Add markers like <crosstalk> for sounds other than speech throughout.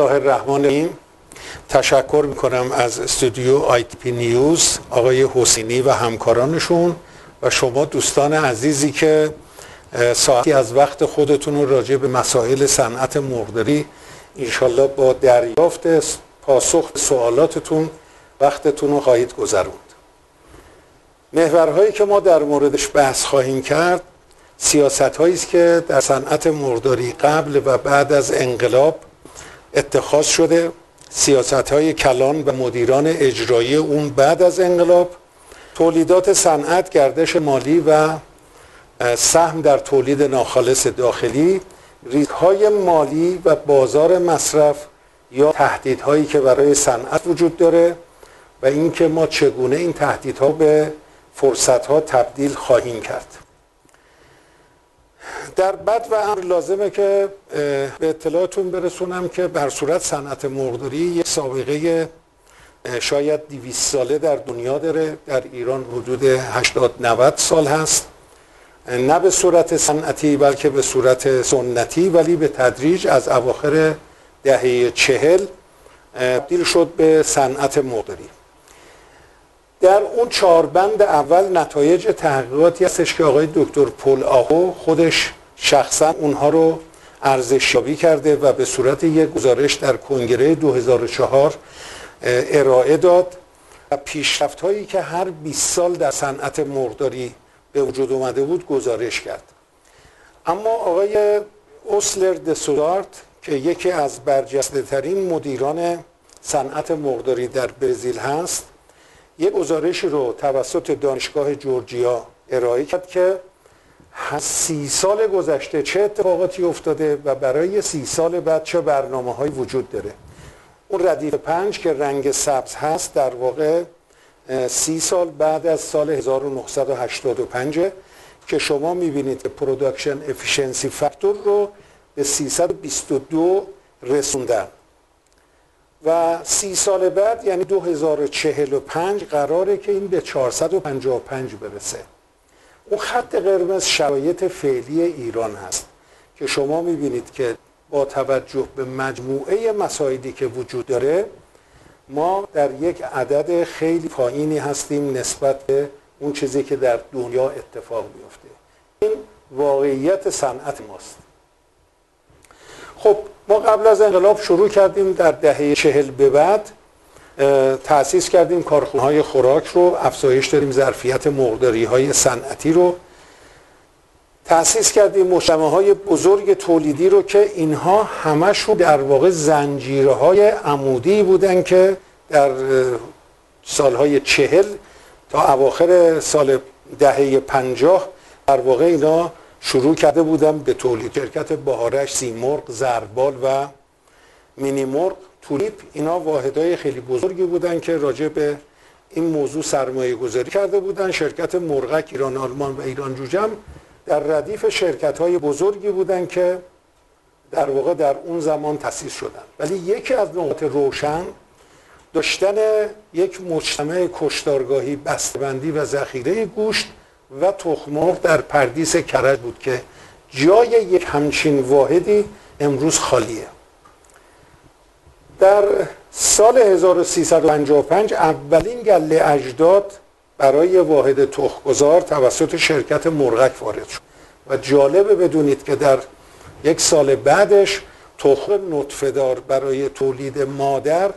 الله الرحمن الرحیم تشکر می‌کنم از استودیو آی پی نیوز آقای حسینی و همکارانشون و شما دوستان عزیزی که ساعتی از وقت خودتون رو راجع به مسائل صنعت مرغداری انشالله با دریافت پاسخ سوالاتتون وقتتون رو خواهید گذروند. محورهایی که ما در موردش بحث خواهیم کرد سیاست هایی است که در صنعت مرغداری قبل و بعد از انقلاب اتخاذ شده. سیاست های کلان و مدیران اجرایی اون بعد از انقلاب. تولیدات صنعت گردش مالی و سهم در تولید ناخالص داخلی. ریسک مالی و بازار مصرف یا تهدیدهایی که برای صنعت وجود داره و اینکه ما چگونه این تهدیدها به فرصت ها تبدیل خواهیم کرد. در بد و امر لازمه که به اطلاعتون برسونم که بر صورت صنعت مرغداری یک سابقه شاید 200 ساله در دنیا داره. در ایران حدود 80 90 سال هست. نه به صورت صنعتی بلکه به صورت سنتی ولی به تدریج از اواخر دهه چهل تبدیل شد به صنعت مرغداری در اون چهاربند اول نتایج تحقیقاتی هستش که آقای دکتر پل آهو خودش شخصا اونها رو ارزشیابی کرده و به صورت یک گزارش در کنگره 2004 ارائه داد. و پیشرفت هایی که هر 20 سال در صنعت مرغداری به وجود اومده بود گزارش کرد. اما آقای اوسلر دسودارت که یکی از برجسته ترین مدیران صنعت مرغداری در برزیل هست یک گزارشی رو توسط دانشگاه جورجیا ارائه کرد که سی سال گذشته چه اتفاقاتی افتاده و برای سی سال بعد چه برنامه های وجود داره. اون ردیف پنج که رنگ سبز هست در واقع سی سال بعد از سال 1985 که شما می‌بینید که production efficiency factor رو به 322 رسوندن. و سی سال بعد یعنی 2045 قراره که این به 455 برسه. اون خط قرمز شرایط فعلی ایران هست که شما می‌بینید که با توجه به مجموعه مسائلی که وجود داره ما در یک عدد خیلی پایینی هستیم نسبت به اون چیزی که در دنیا اتفاق میفته این واقعیت صنعت ماست. خب ما قبل از انقلاب شروع کردیم در دهه چهل به بعد تأسیس کردیم کارخونه های خوراک رو افزایش دادیم ظرفیت مقداری های صنعتی رو. تأسیس کردیم مجتمع های بزرگ تولیدی رو که اینها همشون در واقع زنجیره های عمودی بودن که در سالهای چهل تا اواخر سال دهه پنجاه در واقع اینا شروع کرده بودن به تولید شرکت بهارش سیمرغ زربال و مینی مرغ تولیپ اینا واحدهای خیلی بزرگی بودن که راجع به این موضوع سرمایه گذاری کرده بودن. شرکت مرغک ایران آلمان و ایران جوجم در ردیف شرکت های بزرگی بودن که در واقع در اون زمان تأسیس شدن. ولی یکی از نقاط روشن داشتن یک مجتمع کشتارگاهی بسته‌بندی و ذخیره گوشت و تخمار در پردیس کرج بود که جای یک همچین واحدی امروز خالیه. در سال 1355 اولین گله اجداد برای واحد تخمگذار توسط شرکت مرغک وارد شد و جالبه بدونید که در یک سال بعدش تخم نطفهدار برای تولید مادر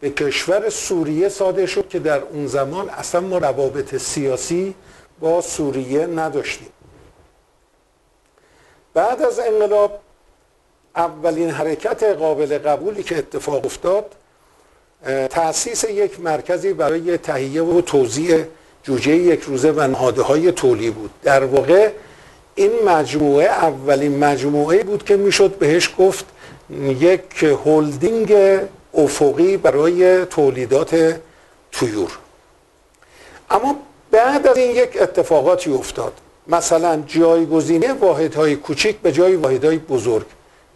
به کشور سوریه صادر شد که در اون زمان اصلا ما روابط سیاسی با سوریه نداشتیم. بعد از انقلاب اولین حرکت قابل قبولی که اتفاق افتاد تأسیس یک مرکزی برای تهیه و توزیع جوجه یک روزه و نهاده های تولی بود. در واقع این مجموعه اولین مجموعه بود که می‌شد بهش گفت یک هلدینگ افقی برای تولیدات تویور اما بعد از این یک اتفاقاتی افتاد. مثلا جایگزینی واحدهای کوچیک به جای واحدهای بزرگ.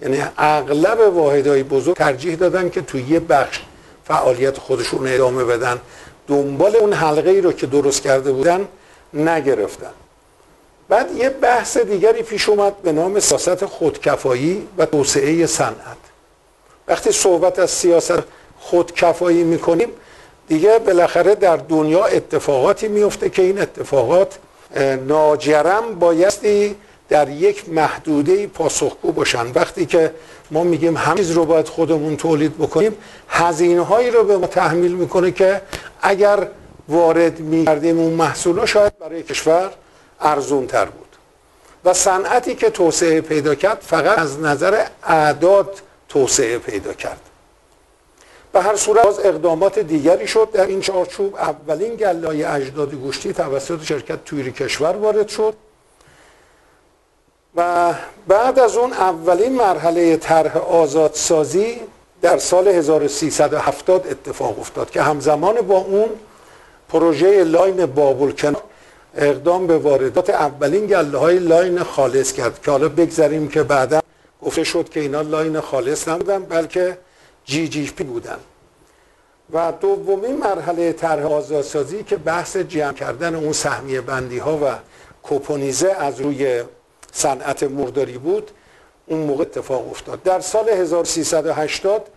یعنی اغلب واحدهای بزرگ ترجیح دادن که توی یه بخش فعالیت خودشون ادامه بدن. دنبال اون حلقه ای رو که درست کرده بودن نگرفتن. بعد یه بحث دیگری پیش اومد به نام سیاست خودکفایی و توسعه صنعت. وقتی صحبت از سیاست خودکفایی می‌کنیم دیگه بالاخره در دنیا اتفاقاتی میفته که این اتفاقات ناجرم بایستی در یک محدوده پاسخگو باشن. وقتی که ما میگیم همه چیز رو باید خودمون تولید بکنیم هزینه هایی رو به ما تحمیل می‌کنه که اگر وارد می‌کردیم اون محصول ها شاید برای کشور ارزون تر بود. و صنعتی که توسعه پیدا کرد فقط از نظر اعداد توسعه پیدا کرد. به هر صورت باز اقدامات دیگری شد. در این چارچوب اولین گلای اجداد گوشتی توسط شرکت تویری کشور وارد شد. و بعد از اون اولین مرحله طرح آزادسازی در سال 1370 اتفاق افتاد که همزمان با اون پروژه line بابل‌کنار اقدام به واردات اولین گله های line خالص کرد. که حالا بگذاریم که بعدا گفته شد که اینا line خالص نبودن بلکه GGP بودن و دومین مرحله طرح آزادسازی که بحث جمع کردن اون سهمیه بندی ها و کوپونیزه از روی صنعت مرداری بود اون موقع اتفاق افتاد. در سال 1380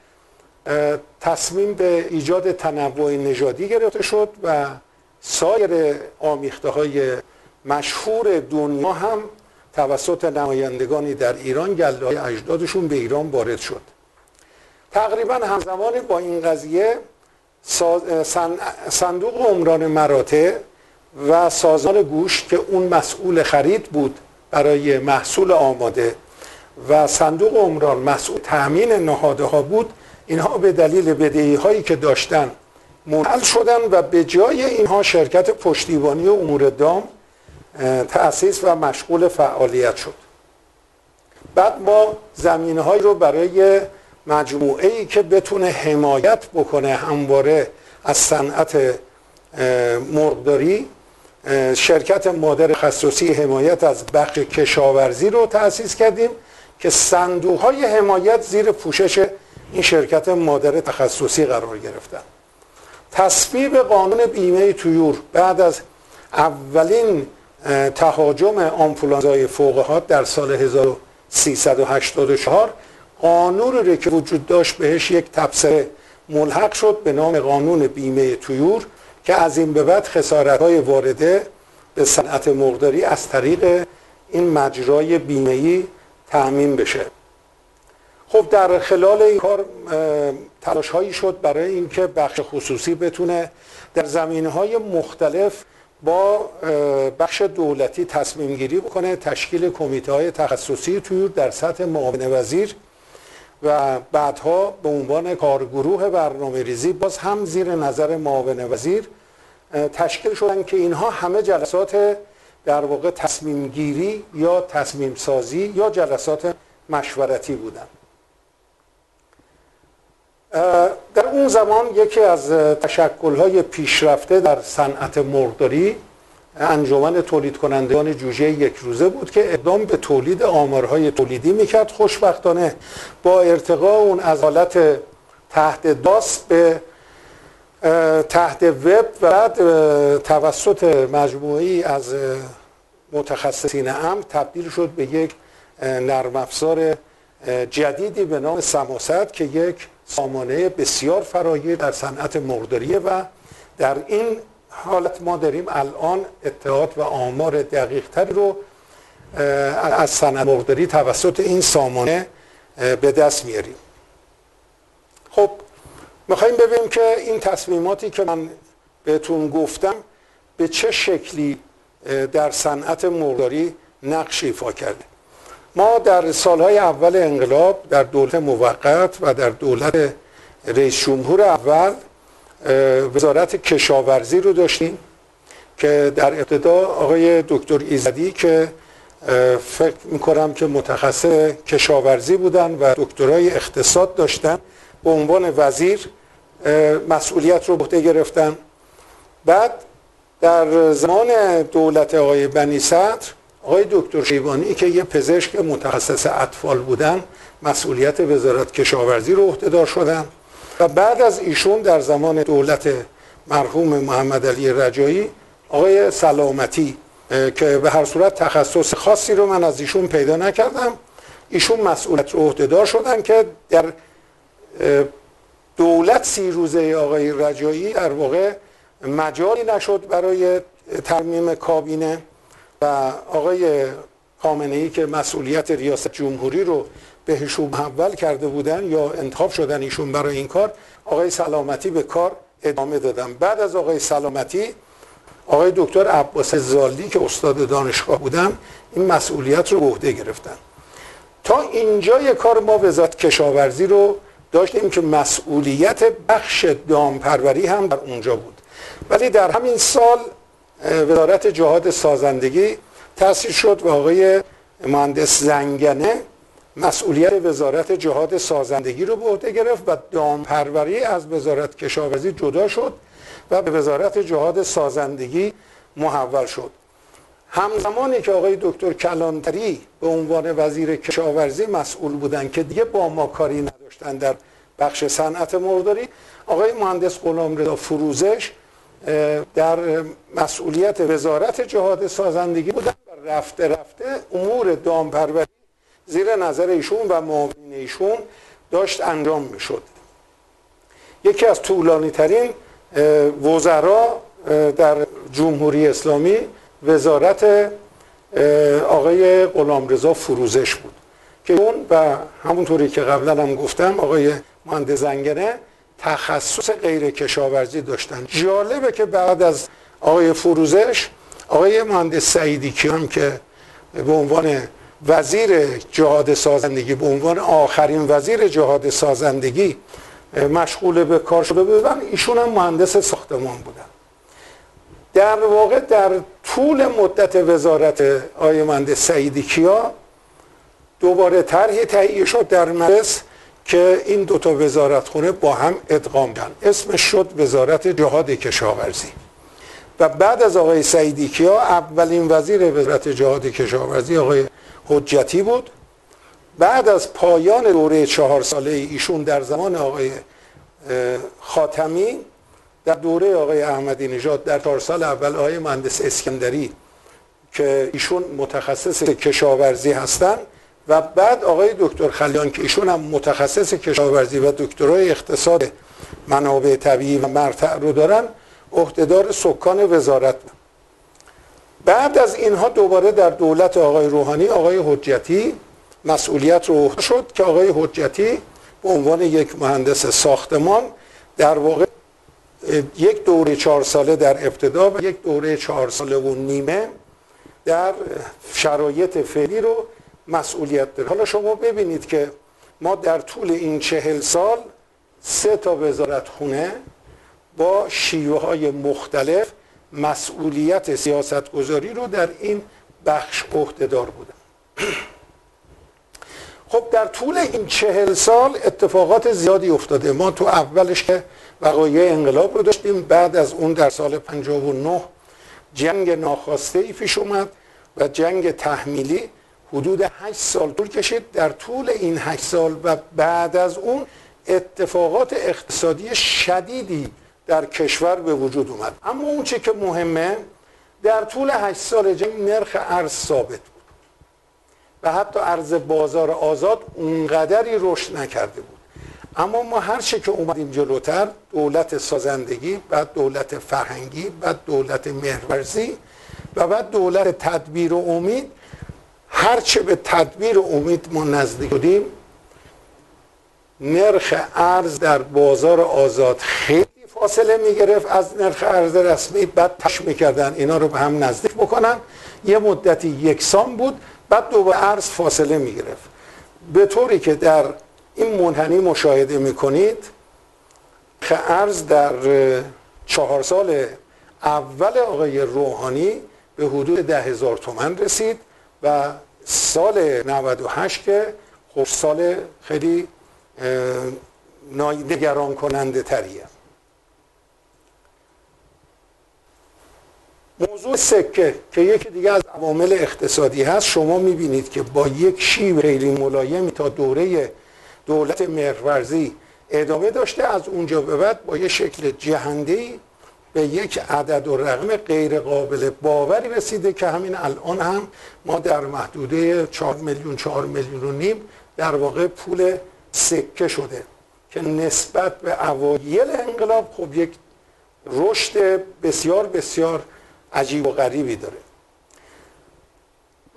تصمیم به ایجاد تنوع نژادی گرفته شد و سایر آمیخته های مشهور دنیا هم توسط نمایندگانی در ایران گله اجدادشون به ایران وارد شد. تقریبا همزمان با این قضیه صندوق عمران مراتع و سازمان گوشت که اون مسئول خرید بود برای محصول آماده و صندوق عمران مسئول تأمین نهاده ها بود اینها به دلیل بدهی هایی که داشتن منحل شدن و به جای اینها شرکت پشتیبانی امور دام تأسیس و مشغول فعالیت شد. بعد ما زمین رو برای مجموعه ای که بتونه حمایت بکنه همواره از صنعت مرغداری شرکت مادر خصوصی حمایت از بخش کشاورزی رو تأسیس کردیم که صندوق های حمایت زیر پوشش این شرکت مادر تخصصی قرار گرفتن. تصویب قانون بیمه تویور بعد از اولین تهاجم آنفولانزای فوقهات در سال 1384 قانون رو که وجود داشت بهش یک تبصره ملحق شد به نام قانون بیمه تویور که از این به بعد خسارت های وارده به صنعت مقداری از طریق این مجرای بیمهی تأمین بشه. خب در خلال این کار تلاش هایی شد برای اینکه بخش خصوصی بتونه در زمینه های مختلف با بخش دولتی تصمیم گیری بکنه تشکیل کمیته های تخصصی توی در سطح معاون وزیر و بعدها به عنوان کارگروه برنامه ریزی باز هم زیر نظر معاون وزیر تشکیل شدن که اینها همه جلسات در واقع تصمیم گیری یا تصمیم سازی یا جلسات مشورتی بودن. در اون زمان یکی از تشکل‌های پیشرفته در صنعت مرغداری انجمن تولید کنندگان جوجه یک روزه بود که اقدام به تولید آمارهای تولیدی می‌کرد. خوشبختانه با ارتقا اون از حالت تحت داست به تحت وب و بعد توسط مجموعی از متخصصین ام تبدیل شد به یک نرم افزار جدیدی به نام سماست که یک سامانه بسیار فرایی در صنعت مرغداریه و در این حالت ما داریم الان اطلاعات و آمار دقیق تری رو از صنعت مرغداری توسط این سامانه به دست میاریم. خب می‌خوایم ببینیم که این تصمیماتی که من بهتون گفتم به چه شکلی در صنعت مرغداری نقش ایفا کرده. ما در سالهای اول انقلاب در دولت موقت و در دولت رئیس جمهور اول وزارت کشاورزی رو داشتیم که در ابتدا آقای دکتر ایزدی که فکر می‌کنم که متخصص کشاورزی بودن و دکترای اقتصاد داشتن به عنوان وزیر مسئولیت رو بوده گرفتن. بعد در زمان دولت آقای بنی صدر آقای دکتر شیبانی که یه پزشک متخصص اطفال بودن مسئولیت وزارت کشاورزی رو عهدهدار شدن. و بعد از ایشون در زمان دولت مرحوم محمد علی رجایی آقای سلامتی که به هر صورت تخصص خاصی رو من از ایشون پیدا نکردم ایشون مسئولیت رو عهدهدار شدن که در دولت سی روزه آقای رجایی در واقع مجالی نشد برای ترمیم کابینه و آقای خامنه ای که مسئولیت ریاست جمهوری رو بهشون محول کرده بودن یا انتخاب شدن ایشون برای این کار آقای سلامتی به کار ادامه دادن. بعد از آقای سلامتی آقای دکتر عباس زالی که استاد دانشگاه بودن این مسئولیت رو به عهده گرفتن. تا اینجای کار ما وزارت کشاورزی رو داشتیم که مسئولیت بخش دامپروری هم در اونجا بود. ولی در همین سال وزارت جهاد سازندگی تأسیس شد و آقای مهندس زنگنه مسئولیت وزارت جهاد سازندگی رو به عهده گرفت و دامپروری از وزارت کشاورزی جدا شد و به وزارت جهاد سازندگی محول شد. همزمانی که آقای دکتر کلانتری به عنوان وزیر کشاورزی مسئول بودند که دیگه با ما کاری نداشتن در بخش صنعت مرداری آقای مهندس غلامرضا فروزش در مسئولیت وزارت جهاد سازندگی بودن و رفته رفته امور دامپروری زیر نظر ایشون و معاونین ایشون داشت انجام می‌شد. یکی از طولانی ترین وزرا در جمهوری اسلامی وزارت آقای غلامرضا فروزش بود. که اون و همونطوری که قبلا هم گفتم آقای مهندس زنگنه تخصص غیر کشاورزی داشتن. جالبه که بعد از آقای فروزش آقای مهندس سعیدی کیان که به عنوان وزیر جهاد سازندگی به عنوان آخرین وزیر جهاد سازندگی مشغول به کار شده بودن ایشون هم مهندس ساختمان بودن. در واقع در طول مدت وزارت آقای مهندس سعیدی کیا دوباره طرحی تهیه شد در مجلس که این دوتا وزارت خونه با هم ادغام کن اسمش شد وزارت جهاد کشاورزی. و بعد از آقای سعیدی کیا اولین وزیر وزارت جهاد کشاورزی آقای حجتی بود. بعد از پایان دوره چهار ساله ایشون در زمان آقای خاتمی در دوره آقای احمدی نژاد در چهار سال اول آقای مهندس اسکندری که ایشون متخصص کشاورزی هستند و بعد آقای دکتر خلیان که ایشون هم متخصص کشاورزی و دکترای اقتصاد منابع طبیعی و مرتع رو دارن عهدهدار سکان وزارت بعد از اینها دوباره در دولت آقای روحانی آقای حجتی مسئولیت رو شد که آقای حجتی به عنوان یک مهندس ساختمان در واقع یک دوره چهار ساله در ابتدا و یک دوره چهار ساله و نیمه در شرایط فعلی رو مسئولیت داره. حالا شما ببینید که ما در طول این چهل سال سه تا وزارت خونه با شیوه های مختلف مسئولیت سیاست گذاری رو در این بخش عهدهدار بودن <clears throat> خب در طول این چهل سال اتفاقات زیادی افتاده. ما تو اولش که وقایع انقلاب رو داشتیم بعد از اون در سال 59 جنگ ناخواسته ای پیش اومد و جنگ تحمیلی حدود 8 سال طول کشید. در طول این 8 سال و بعد از اون اتفاقات اقتصادی شدیدی در کشور به وجود اومد. اما اون چه که مهمه در طول 8 سال جنگ نرخ ارز ثابت بود. و حتی ارز بازار آزاد اونقدری رشد نکرده بود. اما ما هر چه که اومدیم جلوتر دولت سازندگی بعد دولت فرهنگی بعد دولت مهرورزی و بعد دولت تدبیر و امید هرچه به تدبیر و امید ما نزدیک بودیم نرخ ارز در بازار آزاد خیلی فاصله می گرفت از نرخ ارز رسمی بعد تش می‌کردن. اینا رو به هم نزدیک بکنن. یه مدتی یکسان بود بعد دوباره ارز فاصله می گرفت به طوری که در این منحنی مشاهده می‌کنید که ارز در چهار سال اول آقای روحانی به حدود ده هزار تومن رسید و سال 98 که خب سال خیلی نگران کننده تریه موضوع سکه که یکی دیگه از عوامل اقتصادی هست شما می‌بینید که با یک شیب خیلی ملایمی تا دوره دولت مهرورزی ادامه داشته. از اونجا به بعد با یه شکل جهندهی به یک عدد و رقم غیر قابل باوری رسیده که همین الان هم ما در محدوده 4 میلیون 4 میلیون و نیم در واقع پول سکه شده که نسبت به اوایل انقلاب خب یک رشد بسیار بسیار عجیب و غریبی داره.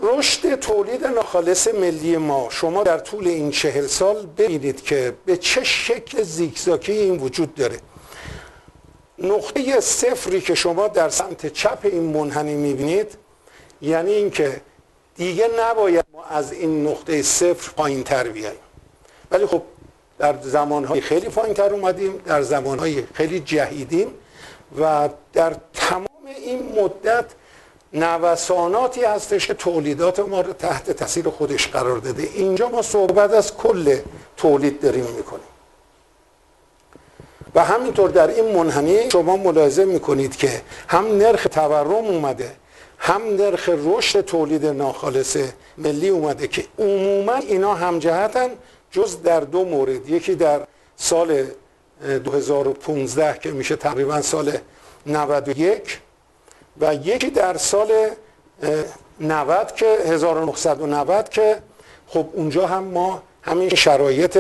رشد تولید ناخالص ملی ما. شما در طول این چهل سال ببینید که به چه شکل زیگزاکی این وجود داره. نقطه صفری که شما در سمت چپ این منحنی می‌بینید یعنی اینکه دیگه نباید ما از این نقطه صفر پایین تر بیاییم. ولی خب در زمانهای خیلی پایین تر اومدیم در زمانهای خیلی جهیدیم و در تمام این مدت نوساناتی هستش که تولیدات ما رو تحت تاثیر خودش قرار داده. اینجا ما صحبت از کل تولید داریم می‌کنیم. و همینطور در این منحنی شما ملاحظه می‌کنید که هم نرخ تورم اومده هم نرخ رشد تولید ناخالص ملی اومده که عموما اینا همجهتن جز در دو مورد. یکی در سال 2015 که میشه تقریبا سال 91 و یکی در سال 90 که 1990 که خب اونجا هم ما همین شرایط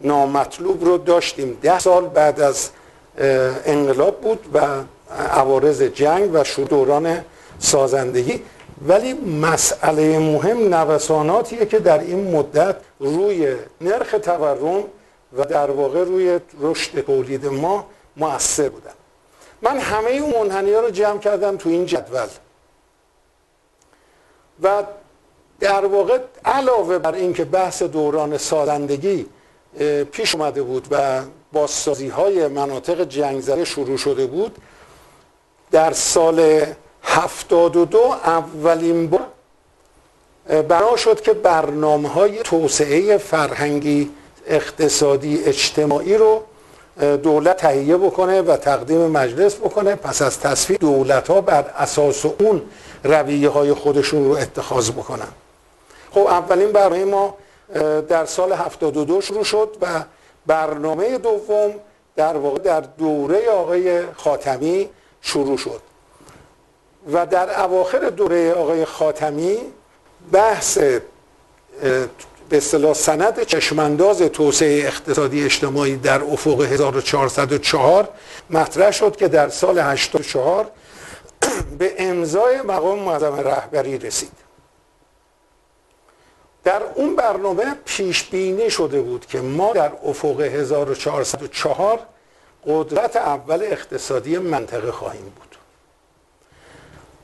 نامطلوب رو داشتیم. ده سال بعد از انقلاب بود و عوارض جنگ و شروع دوران سازندگی. ولی مسئله مهم نوساناتیه که در این مدت روی نرخ تورم و در واقع روی رشد تولید ما مؤثر بودن. من همه اون منحنی ها رو جمع کردم تو این جدول. و در واقع علاوه بر اینکه بحث دوران سازندگی پیش اومده بود و بازسازی های مناطق جنگ زده شروع شده بود در سال 72 اولین بار بنا شد که برنامه های توسعه فرهنگی اقتصادی اجتماعی رو دولت تهیه بکنه و تقدیم مجلس بکنه. پس از تصویر دولت ها بر اساس اون رویه های خودشون رو اتخاذ بکنن. خب اولین برنامه ما در سال 72 شروع شد و برنامه دوم در واقع در دوره آقای خاتمی شروع شد. و در اواخر دوره آقای خاتمی بحث به اصطلاح سند چشمانداز توسعه اقتصادی اجتماعی در افق 1404 مطرح شد که در سال 84 به امضای مقام معظم رهبری رسید. در اون برنامه پیش بینی شده بود که ما در افق 1404 قدرت اول اقتصادی منطقه خواهیم بود.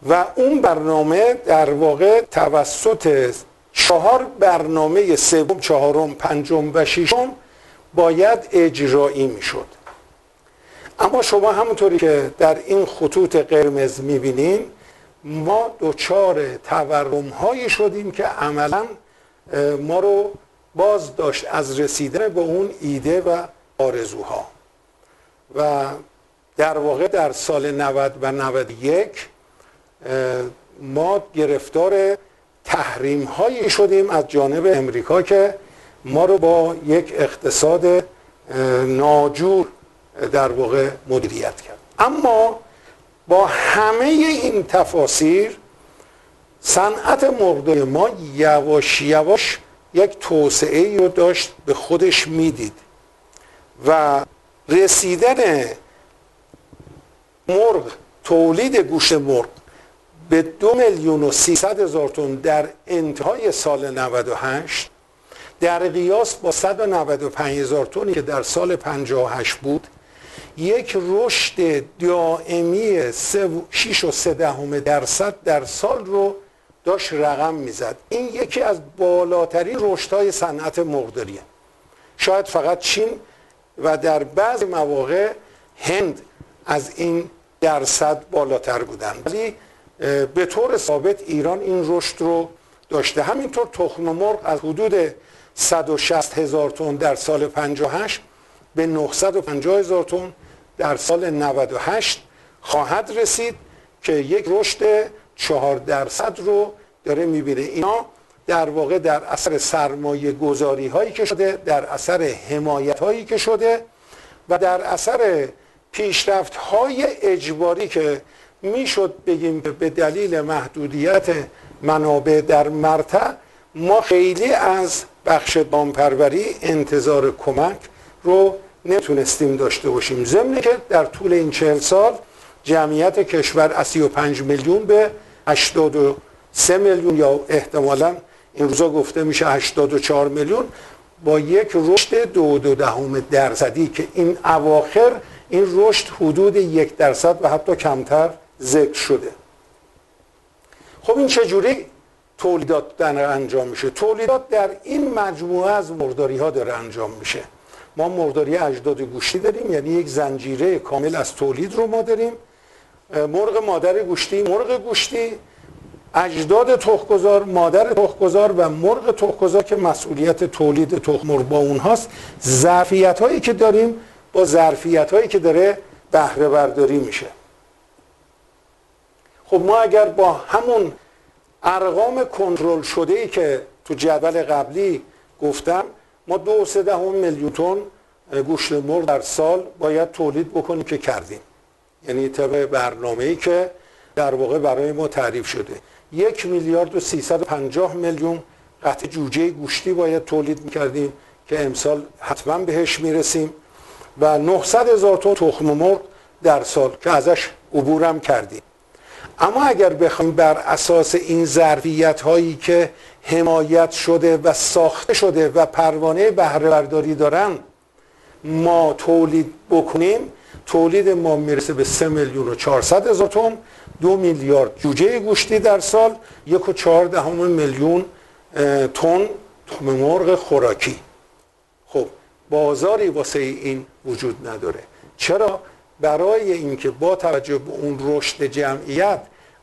و اون برنامه در واقع توسط چهار برنامه سوم چهارم پنجم و ششم باید اجرایی می‌شد. اما شما همونطوری که در این خطوط قرمز می‌بینین ما دچار تورم هایی شدیم که عملا ما رو باز داشت از رسیدن به اون ایده و آرزوها. و در واقع در سال 90 و 91 ما گرفتار تحریم هایی شدیم از جانب امریکا که ما رو با یک اقتصاد ناجور در واقع مدیریت کرد. اما با همه این تفاسیر صنعت مرغداری ما یواش یواش یک توسعه رو داشت به خودش می‌دید و رسیدن مرغ تولید گوشت مرغ به دو میلیون و سیصد هزار تن در انتهای سال 98 در قیاس با 195 هزار تنی که در سال 58 بود یک رشد دائمی 6 و 3 دهم درصد در سال رو داشت رقم می‌زد. این یکی از بالاترین رشدهای صنعت مرغداریه شاید فقط چین و در بعض مواقع هند از این درصد بالاتر بودن ولی به طور ثابت ایران این رشد رو داشته. همینطور تخم مرغ از حدود 160 هزار تن در سال 58 به 950 هزار تن در سال 98 خواهد رسید که یک رشد 4 درصد رو داره می‌بینه. اینا در واقع در اثر سرمایه گذاری هایی که شده در اثر حمایت هایی که شده و در اثر پیشرفت های اجباری که می‌شد بگیم که به دلیل محدودیت منابع در مرتع ما خیلی از بخش دامپروری انتظار کمک رو نتونستیم داشته باشیم. ضمن که در طول این چهل سال جمعیت کشور از 35 میلیون به 83 میلیون یا احتمالا این روزا گفته میشه 84 میلیون با یک رشد دو دو دهم درصدی که این اواخر این رشد حدود یک درصد و حتی کمتر ذکر شده. خب این چجوری تولیدات در انجام میشه؟ تولیدات در این مجموعه از مرداری ها داره انجام میشه. ما مرداری اجداد گوشتی داریم یعنی یک زنجیره کامل از تولید رو ما داریم. مرغ مادر گوشتی مرغ گوشتی اجداد تخمگذار مادر تخمگذار و مرغ تخمگذار که مسئولیت تولید تخم مرغ با اونهاست ظرفیت هایی که داریم با ظرفیت هایی که داره بهره برداری میشه. خب ما اگر با همون ارقام کنترل شده ای که تو جدول قبلی گفتم ما دو سه دهم میلیون تن گوشت مرغ در سال باید تولید بکنیم که کردیم. یعنی طبق برنامه ای که در واقع برای ما تعریف شده. یک میلیارد و 350 میلیون قطع جوجه گوشتی باید تولید می‌کردیم که امسال حتما بهش می‌رسیم و 900 هزار تن تخم مرغ در سال که ازش عبورم کردیم. اما اگر بخوایم بر اساس این ظرفیت هایی که حمایت شده و ساخته شده و پروانه بهره برداری دارن ما تولید بکنیم تولید ما می‌رسه به 3 میلیون و 400 هزار تن دو میلیارد جوجه گوشتی در سال یک و چهار دهم میلیون تن تخم مرغ خوراکی. خب بازاری واسه این وجود نداره. چرا؟ برای اینکه با توجه به اون رشد جمعیت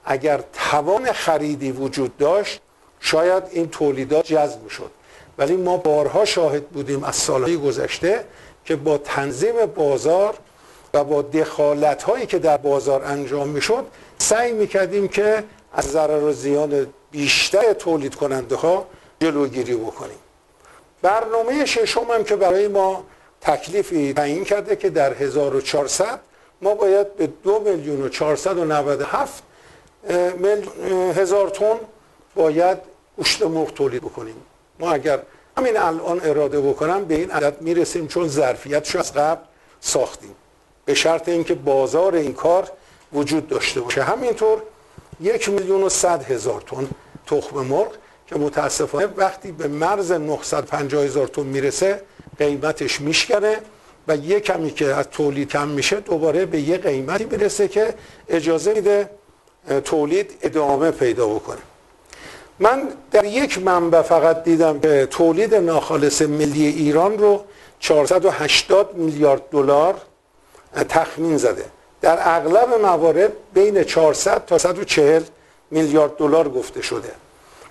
اگر توان خریدی وجود داشت شاید این تولیدات جذب شد ولی ما بارها شاهد بودیم از سالهای گذشته که با تنظیم بازار و با دخالت هایی که در بازار انجام می‌شد سعی می‌کردیم که از ضرر و زیان بیشتر تولید کننده ها جلوگیری بکنیم. برنامه ششم هم که برای ما تکلیفی تعیین کرده که در 1400 ما باید به دو میلیون و 497 هزار تن باید گوشت مرغ تولید بکنیم. ما اگر همین الان اراده بکنم به این عدد می‌رسیم چون ظرفیتش از قبل ساختیم. به شرط اینکه بازار این کار وجود داشته باشه. همینطور یک میلیون و صد هزار تن تخم مرغ که متاسفانه وقتی به مرز 950 هزار تن می‌رسه قیمتش میشکنه و یه کمی که از تولید کم میشه دوباره به یه قیمتی می‌رسه که اجازه میده تولید ادامه پیدا بکنه. من در یک منبع فقط دیدم که تولید ناخالص ملی ایران رو 480 میلیارد دلار تخمین زده. در اغلب موارد بین 400 تا 140 میلیارد دلار گفته شده.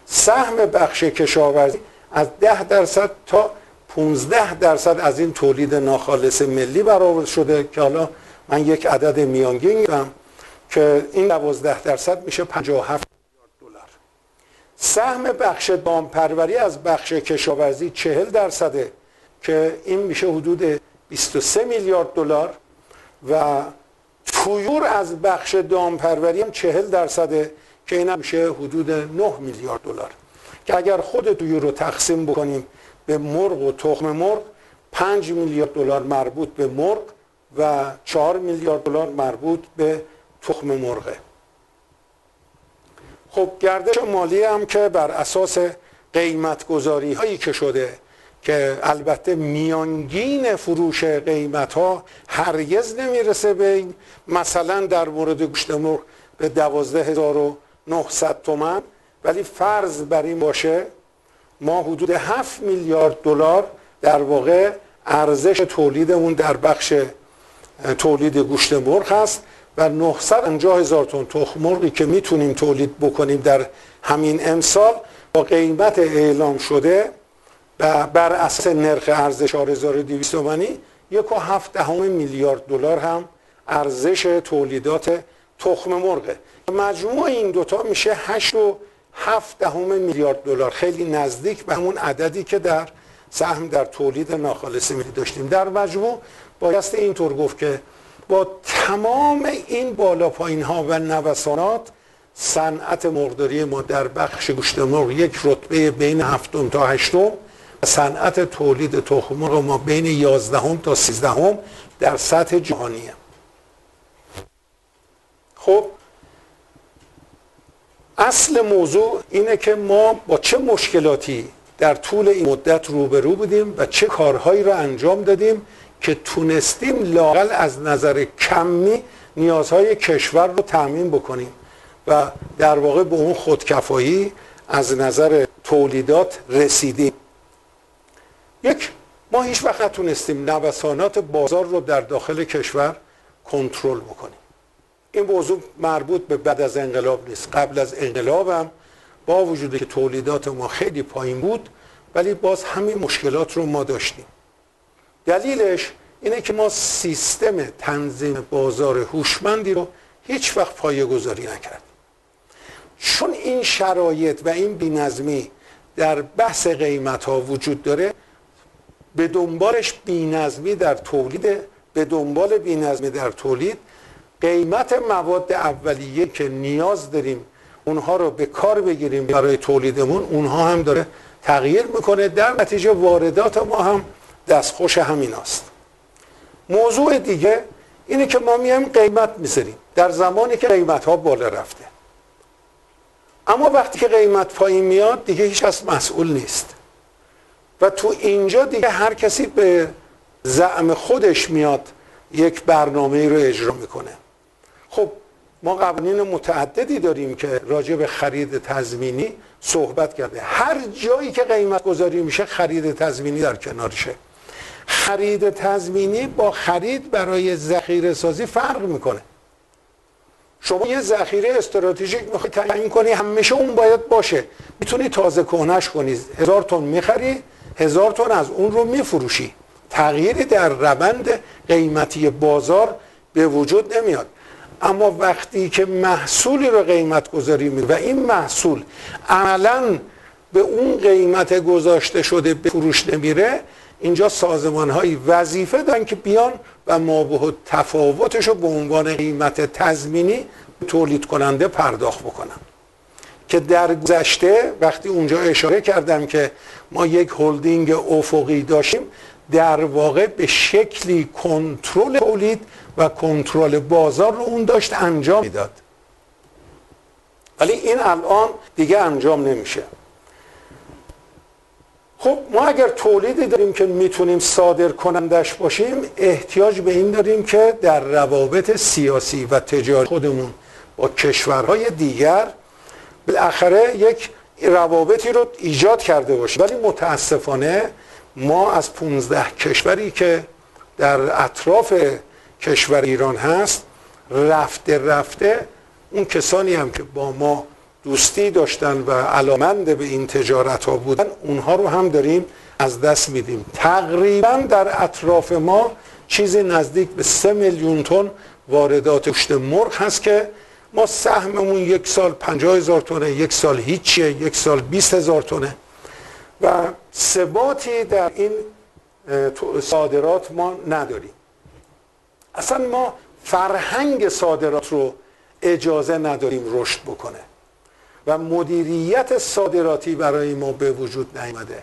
سهم بخش کشاورزی از 10 درصد تا 15 درصد از این تولید ناخالص ملی برآورد شده که حالا من یک عدد میانگین میگم که این 12 درصد میشه 57 میلیارد دلار. سهم بخش دامپروری از بخش کشاورزی 40 درصده که این میشه حدود 23 میلیارد دلار و تویور از بخش دامپروری هم 40 درصده که این هم میشه حدود 9 میلیارد دلار. که اگر خود تویور رو تقسیم بکنیم به مرغ و تخم مرغ 5 میلیارد دلار مربوط به مرغ و 4 میلیارد دلار مربوط به تخم مرغه. خب گردش مالی هم که بر اساس قیمت گذاری هایی که شده که البته میانگین فروش قیمت ها هرگز نمی‌رسه به این مثلا در مورد گوشت مرغ به 12900 تومن ولی فرض بر این باشه ما حدود 7 میلیارد دلار در واقع ارزش تولیدمون در بخش تولید گوشت مرغ هست. و 950 هزار تن تخم مرغی که می‌تونیم تولید بکنیم در همین امسال با قیمت اعلام شده و بر اساس نرخ ارز 4200 تومانی یک و هفت دهم میلیارد دلار هم ارزش تولیدات تخم مرغه. مجموع این دوتا میشه 8 و 7 دهم میلیارد دلار. خیلی نزدیک به همون عددی که در سهم در تولید ناخالص ملی داشتیم در مجموع بایست اینطور گفت که با تمام این بالا پایین ها و نوسانات صنعت مرغداری ما در بخش گوشت مرغ یک رتبه بین هفتم تا هشتم صنعت تولید تخم مرغ ما بین 11 تا 13 در سطح جهانیه خب اصل موضوع اینه که ما با چه مشکلاتی در طول این مدت روبرو بودیم و چه کارهایی را انجام دادیم که تونستیم لاقل از نظر کمی نیازهای کشور رو تأمین بکنیم و در واقع به اون خودکفایی از نظر تولیدات رسیدیم. یک ما هیچ وقت نتونستیم نوسانات بازار رو در داخل کشور کنترل بکنیم. این موضوع مربوط به بعد از انقلاب نیست. قبل از انقلاب هم با وجود که تولیدات ما خیلی پایین بود ولی باز همین مشکلات رو ما داشتیم. دلیلش اینه که ما سیستم تنظیم بازار هوشمندی رو هیچ وقت پایه گذاری نکردیم. چون این شرایط و این بینظمی در بحث قیمت ها وجود داره به دنبالش بینظمی در تولید به دنبال بینظمی در تولید قیمت مواد اولیه که نیاز داریم اونها رو به کار بگیریم برای تولیدمون اونها هم داره تغییر می‌کنه. در نتیجه واردات ما هم دستخوش همین است موضوع دیگه اینه که ما میایم قیمت می‌ذاریم. در زمانی که قیمت ها بالا رفته. اما وقتی که قیمت پایین میاد دیگه هیچ از مسئول نیست. و تو اینجا دیگه هر کسی به زعم خودش میاد یک برنامه رو اجرا می‌کنه. خب ما قوانین متعددی داریم که راجع به خرید تضمینی صحبت کرده. هر جایی که قیمت گذاری میشه خرید تضمینی در کنارشه. خرید تضمینی با خرید برای ذخیره سازی فرق می‌کنه. شما یه ذخیره استراتژیک می‌خوای تعیین کنی همیشه اون باید باشه. می‌تونی تازه کهنش کنی. هزار تن می‌خری هزار تن از اون رو میفروشی. تغییری در روند قیمتی بازار به وجود نمیاد. اما وقتی که محصولی رو قیمت گذاری می و این محصول عملا به اون قیمت گذاشته شده به فروش نمیره اینجا سازمان های وظیفه دارن که بیان و مابه تفاوتش رو به عنوان قیمت تضمینی تولید کننده پرداخت بکنن. که در گذشته وقتی اونجا اشاره کردم که ما یک هلدینگ افقی داشتیم در واقع به شکلی کنترل تولید و کنترل بازار رو اون داشت انجام می‌داد. ولی این الان دیگه انجام نمیشه. خب ما اگر تولیدی داریم که می‌تونیم صادر کنندش باشیم احتیاج به این داریم که در روابط سیاسی و تجاری خودمون با کشورهای دیگر بالاخره یک روابطی رو ایجاد کرده باشیم. ولی متاسفانه ما از 15 کشوری که در اطراف کشور ایران هست رفته رفته اون کسانی هم که با ما دوستی داشتن و علامند به این تجارت ها بودن اونها رو هم داریم از دست میدیم. تقریبا در اطراف ما چیزی نزدیک به سه میلیون تن واردات گوشت مرغ هست که ما سهممون یک سال پنجاه هزار تونه یک سال هیچیه یک سال بیست هزار تونه و ثباتی در این صادرات ما نداریم. اصلا ما فرهنگ صادرات رو اجازه نداریم رشد بکنه. و مدیریت صادراتی برای ما به وجود نیامده.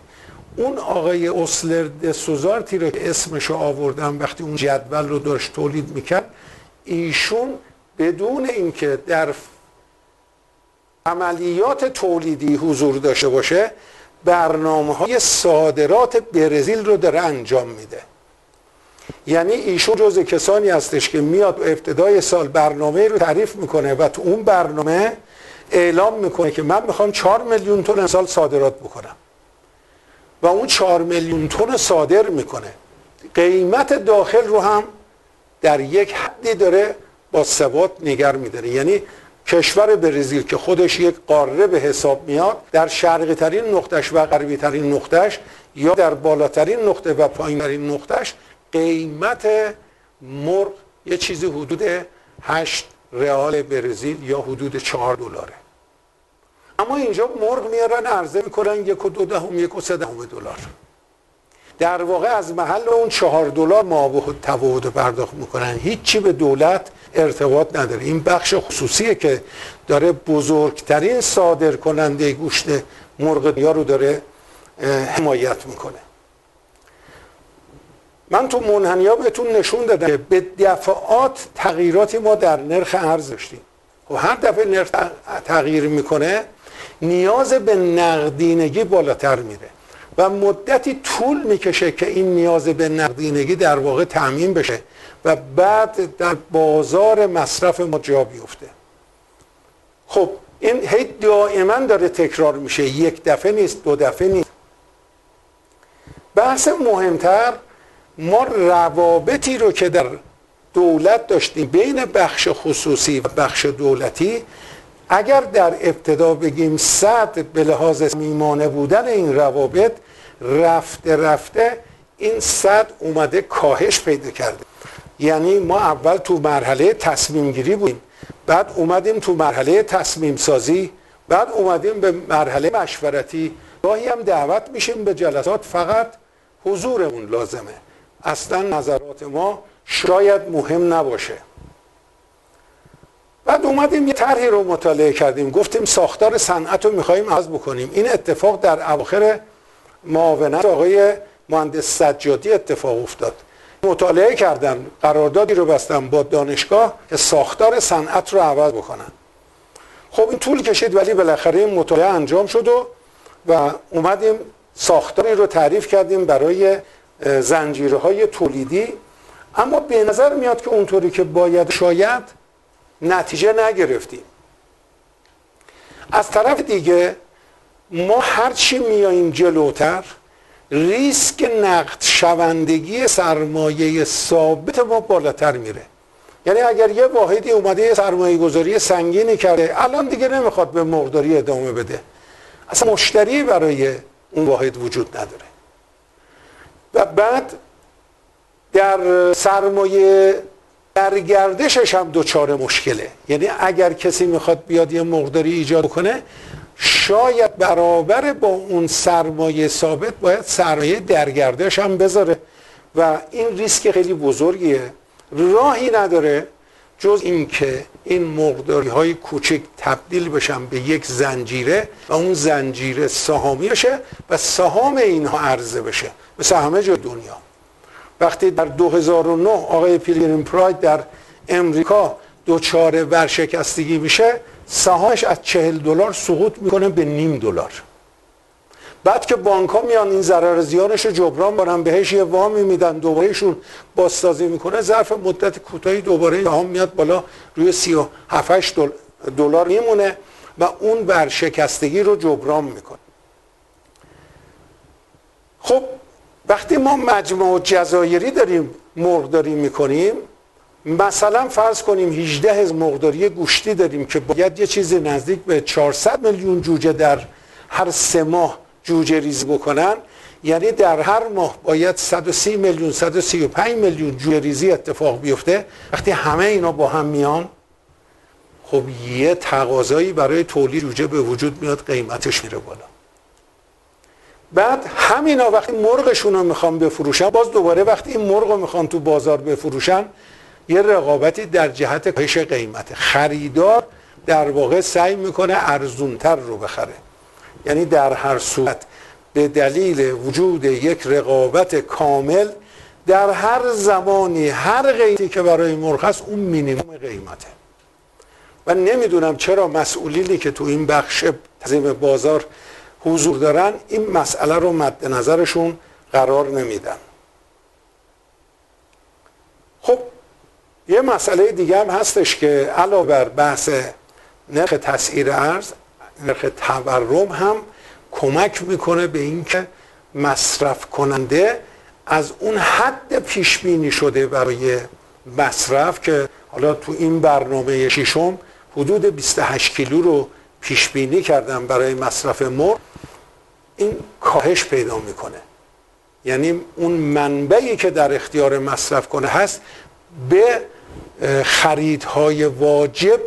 اون آقای اسلر سوزارتی رو که اسمش رو آوردم وقتی اون جدول رو داشت تولید می‌کرد ایشون بدون اینکه در عملیات تولیدی حضور داشته باشه برنامه های صادرات برزیل رو داره انجام میده. یعنی ایشون جز کسانی هستش که میاد ابتدای سال برنامه رو تعریف می‌کنه و تو اون برنامه اعلام می‌کنه که من می‌خوام 4 میلیون تن سال صادرات بکنم. و اون 4 میلیون تن صادر می‌کنه. قیمت داخل رو هم در یک حدی داره با ثبات نگر میداره. یعنی کشور برزیل که خودش یک قاره به حساب میاد در شرقی ترین نقطش و غربی ترین نقطش یا در بالاترین نقطه و پایین ترین نقطش قیمت مرغ یه چیزی حدود 8 ریال برزیل یا حدود 4 دلاره. اما اینجا مرغ میارن عرضه می‌کنن یک و دو دهم یک و سه دهم دلار. در واقع از محل اون چهار دلار ما تفاوت پرداخت می‌کنن. هیچی به دولت ارتباط نداره. این بخش خصوصیه که داره بزرگترین صادر کننده گوشت مرغ رو داره حمایت می‌کنه. من تو منحنیا بهتون نشون دادم که به دفعات تغییراتی ما در نرخ ارز داشتیم. و خب هر دفعه نرخ تغییر می‌کنه نیاز به نقدینگی بالاتر میره و مدتی طول می‌کشه که این نیاز به نقدینگی در واقع تعمین بشه و بعد در بازار مصرف ما جا بیفته. خب این هی دائما داره تکرار میشه. یک دفعه نیست دو دفعه نیست. بحث مهمتر ما روابطی رو که در دولت داشتیم بین بخش خصوصی و بخش دولتی اگر در ابتدا بگیم صد به لحاظ میمانه بودن این روابط رفته رفته این صد اومده کاهش پیدا کرده. یعنی ما اول تو مرحله تصمیم گیری بودیم بعد اومدیم تو مرحله تصمیم سازی بعد اومدیم به مرحله مشورتی. گاهی هم دعوت میشیم به جلسات فقط حضورمون لازمه. اصلا نظرات ما شاید مهم نباشه. بعد اومدیم یه طرحی رو مطالعه کردیم. گفتیم ساختار صنعت رو میخواییم عوض بکنیم. این اتفاق در اواخر معاونت آقای مهندس سجادی اتفاق افتاد. مطالعه کردن قراردادی رو بستن با دانشگاه که ساختار صنعت رو عوض بکنن. خب این طول کشید ولی بالاخره این مطالعه انجام شد و و اومدیم ساختاری رو تعریف کردیم برای زنجیرهای تولیدی. اما به نظر میاد که اونطوری که باید شاید نتیجه نگرفتیم. از طرف دیگه ما هرچی میاییم جلوتر ریسک نقد شوندگی سرمایه ثابت ما بالاتر میره. یعنی اگر یه واحدی اومده یه سرمایه گذاری سنگینی کرده الان دیگه نمی‌خواد به مقداری ادامه بده. اصلا مشتری برای اون واحد وجود نداره. و بعد در سرمایه در گردشش هم دوچار مشکله. یعنی اگر کسی می‌خواد بیاد یه مقداری ایجاد کنه شاید برابر با اون سرمایه ثابت باید سرمایه درگردش هم بذاره. و این ریسک خیلی بزرگیه. راهی نداره جز اینکه این مقداری های کوچک تبدیل بشن به یک زنجیره و اون زنجیره سهامی بشه و سهام اینها عرضه بشه. مثل همه جای دنیا. وقتی در 2009 آقای پیلگریم پراید در امریکا دوچار ورشکستگی میشه سهامش از چهل دلار سقوط می‌کنه به نیم دلار. بعد که بانک ها میان این ضرر زیانش رو جبران کنن بهش یه وامی میدن دوبارهشون بازسازی می‌کنه ظرف مدت کوتاهی دوباره سهام میاد بالا روی 37 دلار میمونه و اون ورشکستگی رو جبران می‌کنه. خب وقتی ما مجموع جزایری داریم مرغداری می‌کنیم مثلا فرض کنیم 18 مقداری گوشتی داریم که باید یه چیزی نزدیک به 400 میلیون جوجه در هر سه ماه جوجه ریزی بکنن. یعنی در هر ماه باید 130 میلیون 135 میلیون جوجه ریزی اتفاق بیفته. وقتی همه اینا با هم میان خب یه تقاضایی برای تولید جوجه به وجود میاد قیمتش میره بالا. بعد همینا وقتی مرغشون رو می‌خوان بفروشن باز دوباره وقتی این مرغ رو می‌خوان تو بازار بفروشن یه رقابتی در جهت کاهش قیمت. خریدار در واقع سعی می‌کنه ارزونتر رو بخره. یعنی در هر صورت به دلیل وجود یک رقابت کامل در هر زمانی هر قیمتی که برای مرغ هست اون مینیمم قیمته. و نمی‌دونم چرا مسئولینی که تو این بخش تنظیم بازار حضور دارن این مسئله رو مد نظرشون قرار نمیدن. خب یه مسئله دیگه هم هستش که علاوه بر بحث نرخ تسعیر ارز نرخ تورم هم کمک می‌کنه به اینکه مصرف کننده از اون حد پیش بینی شده برای مصرف که حالا تو این برنامه ششم حدود 28 کیلو رو پیش بینی کردم برای مصرف مر این کاهش پیدا می‌کنه. یعنی اون منبعی که در اختیار مصرف کنه هست به خریدهای واجب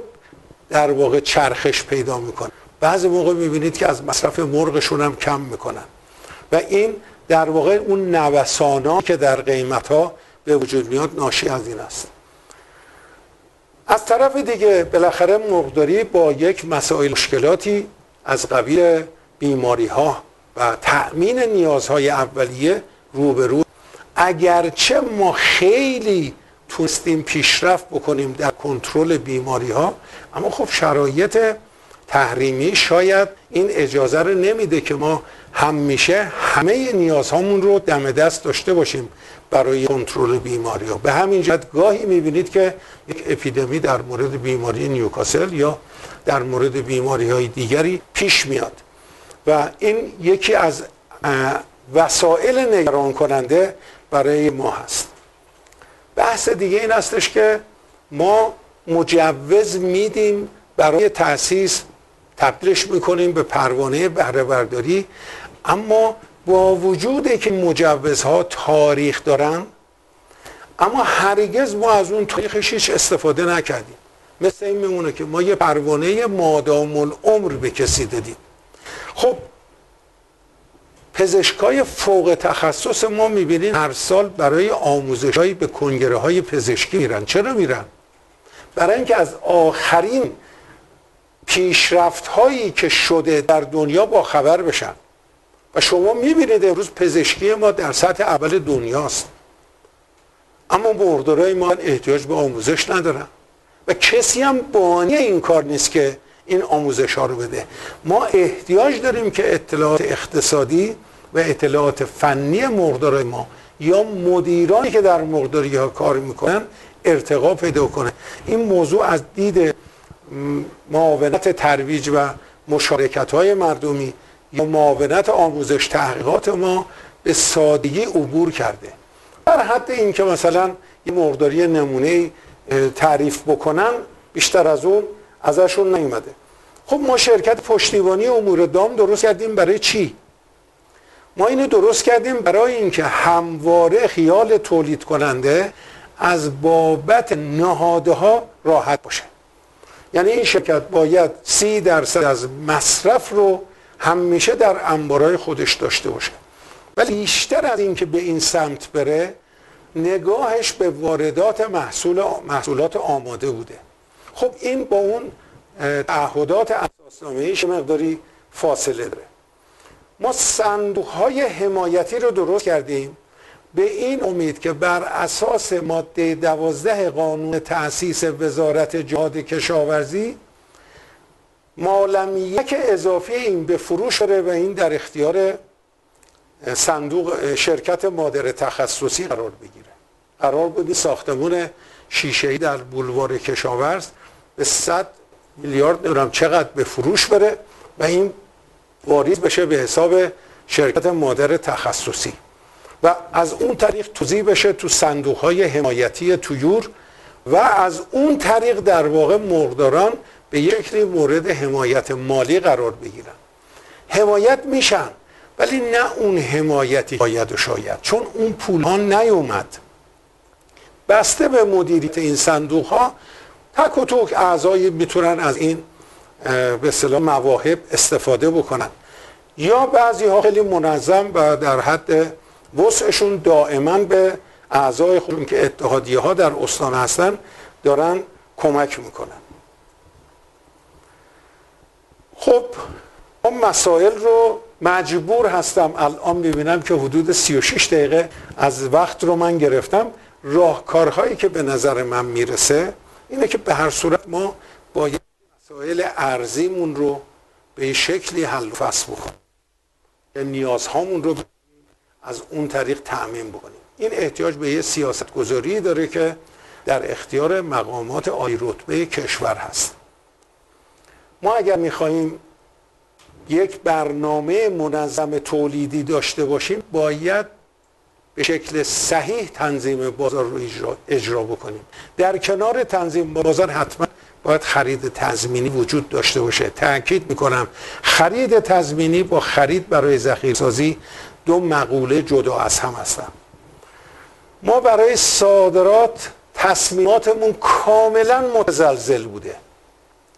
در واقع چرخش پیدا می‌کنه. بعضی موقع می‌بینید که از مصرف مرغشون هم کم می‌کنن. و این در واقع اون نوسانا که در قیمت ها به وجود میاد ناشی از این است. از طرف دیگه بالاخره مرغداری با یک مسائل مشکلاتی از قبیل بیماری ها و تأمین نیازهای اولیه روبرو. اگرچه ما خیلی تونستیم پیشرفت بکنیم در کنترل بیماری ها اما خب شرایط تحریمی شاید این اجازه رو نمیده که ما همیشه همه نیازهامون رو دم دست داشته باشیم برای کنترل بیماری ها به همین جهت گاهی می‌بینید که یک اپیدمی در مورد بیماری نیوکاسل یا در مورد بیماری های دیگری پیش میاد. و این یکی از وسایل نگران کننده برای ما هست. بحث دیگه این هستش که ما مجوز میدیم برای تاسیس تبدیلش می‌کنیم به پروانه بهره برداری اما با وجود که مجوزها تاریخ دارن اما هرگز ما از اون تاریخش هیچ استفاده نکردیم. مثل این میمونه که ما یه پروانه مادام العمر به کسی دادیم. خب پزشکای فوق تخصص ما می‌بینین هر سال برای آموزش به کنگره های پزشکی میرن. چرا میرن؟ برای اینکه از آخرین پیشرفت هایی که شده در دنیا با خبر بشن. و شما می‌بینید امروز پزشکی ما در سطح اول دنیاست. اما مردارای ما احتیاج به آموزش ندارن. و کسی هم بانی این کار نیست که این آموزش ها رو بده. ما احتیاج داریم که اطلاعات اقتصادی و اطلاعات فنی مردارای ما یا مدیرانی که در مرداری ها کار می‌کنن ارتقا پیدا کنه. این موضوع از دید معاونت ترویج و مشارکت های مردمی یا معاونت آموزش تحقیقات ما به سادگی عبور کرده. در حد این که مثلا یه مرداری نمونه تعریف بکنن بیشتر از اون ازشون نیومده. خب ما شرکت پشتیبانی امور دام درست کردیم برای چی؟ ما اینو درست کردیم برای اینکه همواره خیال تولید کننده از بابت نهاده ها راحت باشه. یعنی این شرکت باید سی درصد از مصرف رو همیشه در انبارای خودش داشته باشه. ولی بیشتر از اینکه به این سمت بره نگاهش به واردات محصول محصولات آماده بوده. خب این با اون تعهدات اساسنامه مقداری فاصله داره. ما صندوق های حمایتی رو درست کردیم به این امید که بر اساس ماده دوازده قانون تأسیس وزارت جهاد کشاورزی مالمیت اضافی این به فروش بره و این در اختیار صندوق شرکت مادر تخصصی قرار بگیره. قرار بودی ساختمون شیشه در بولوار کشاورز به 100 میلیارد نمی‌دونم چقدر به فروش بره و این واریز بشه به حساب شرکت مادر تخصصی. و از اون طریق توضیح بشه تو صندوق های حمایتی تویور و از اون طریق در واقع مقداران به یک مورد حمایت مالی قرار بگیرن. حمایت میشن ولی نه اون حمایتی باید و شاید. چون اون پول ها نیومد. بسته به مدیریت این صندوق ها تک و توک اعضای می‌تونن از این به اصطلاح مواهب استفاده بکنن. یا بعضی ها خیلی منظم و در حد وسعشون دائما به اعضای خودشون که اتحادیه ها در استان هستن دارن کمک می‌کنن. خب اون مسائل رو مجبور هستم الان می‌بینم که حدود 36 دقیقه از وقت رو من گرفتم. راهکارهایی که به نظر من می‌رسه اینه که به هر صورت ما باید مسائل ارزیمون رو به شکلی حل و فصل بکنیم. نیازهامون رو از اون طریق تعمین بکنیم. این احتیاج به یه سیاست گذاری داره که در اختیار مقامات عالی رتبه کشور هست. ما اگر می‌خواهیم یک برنامه منظم تولیدی داشته باشیم باید به شکل صحیح تنظیم بازار رو اجرا, اجرا بکنیم. در کنار تنظیم بازار حتما باید خرید تضمینی وجود داشته باشه. تاکید می‌کنم خرید تضمینی با خرید برای ذخیره‌سازی دو مقوله جدا از هم هستن. ما برای صادرات تصمیماتمون کاملا متزلزل بوده.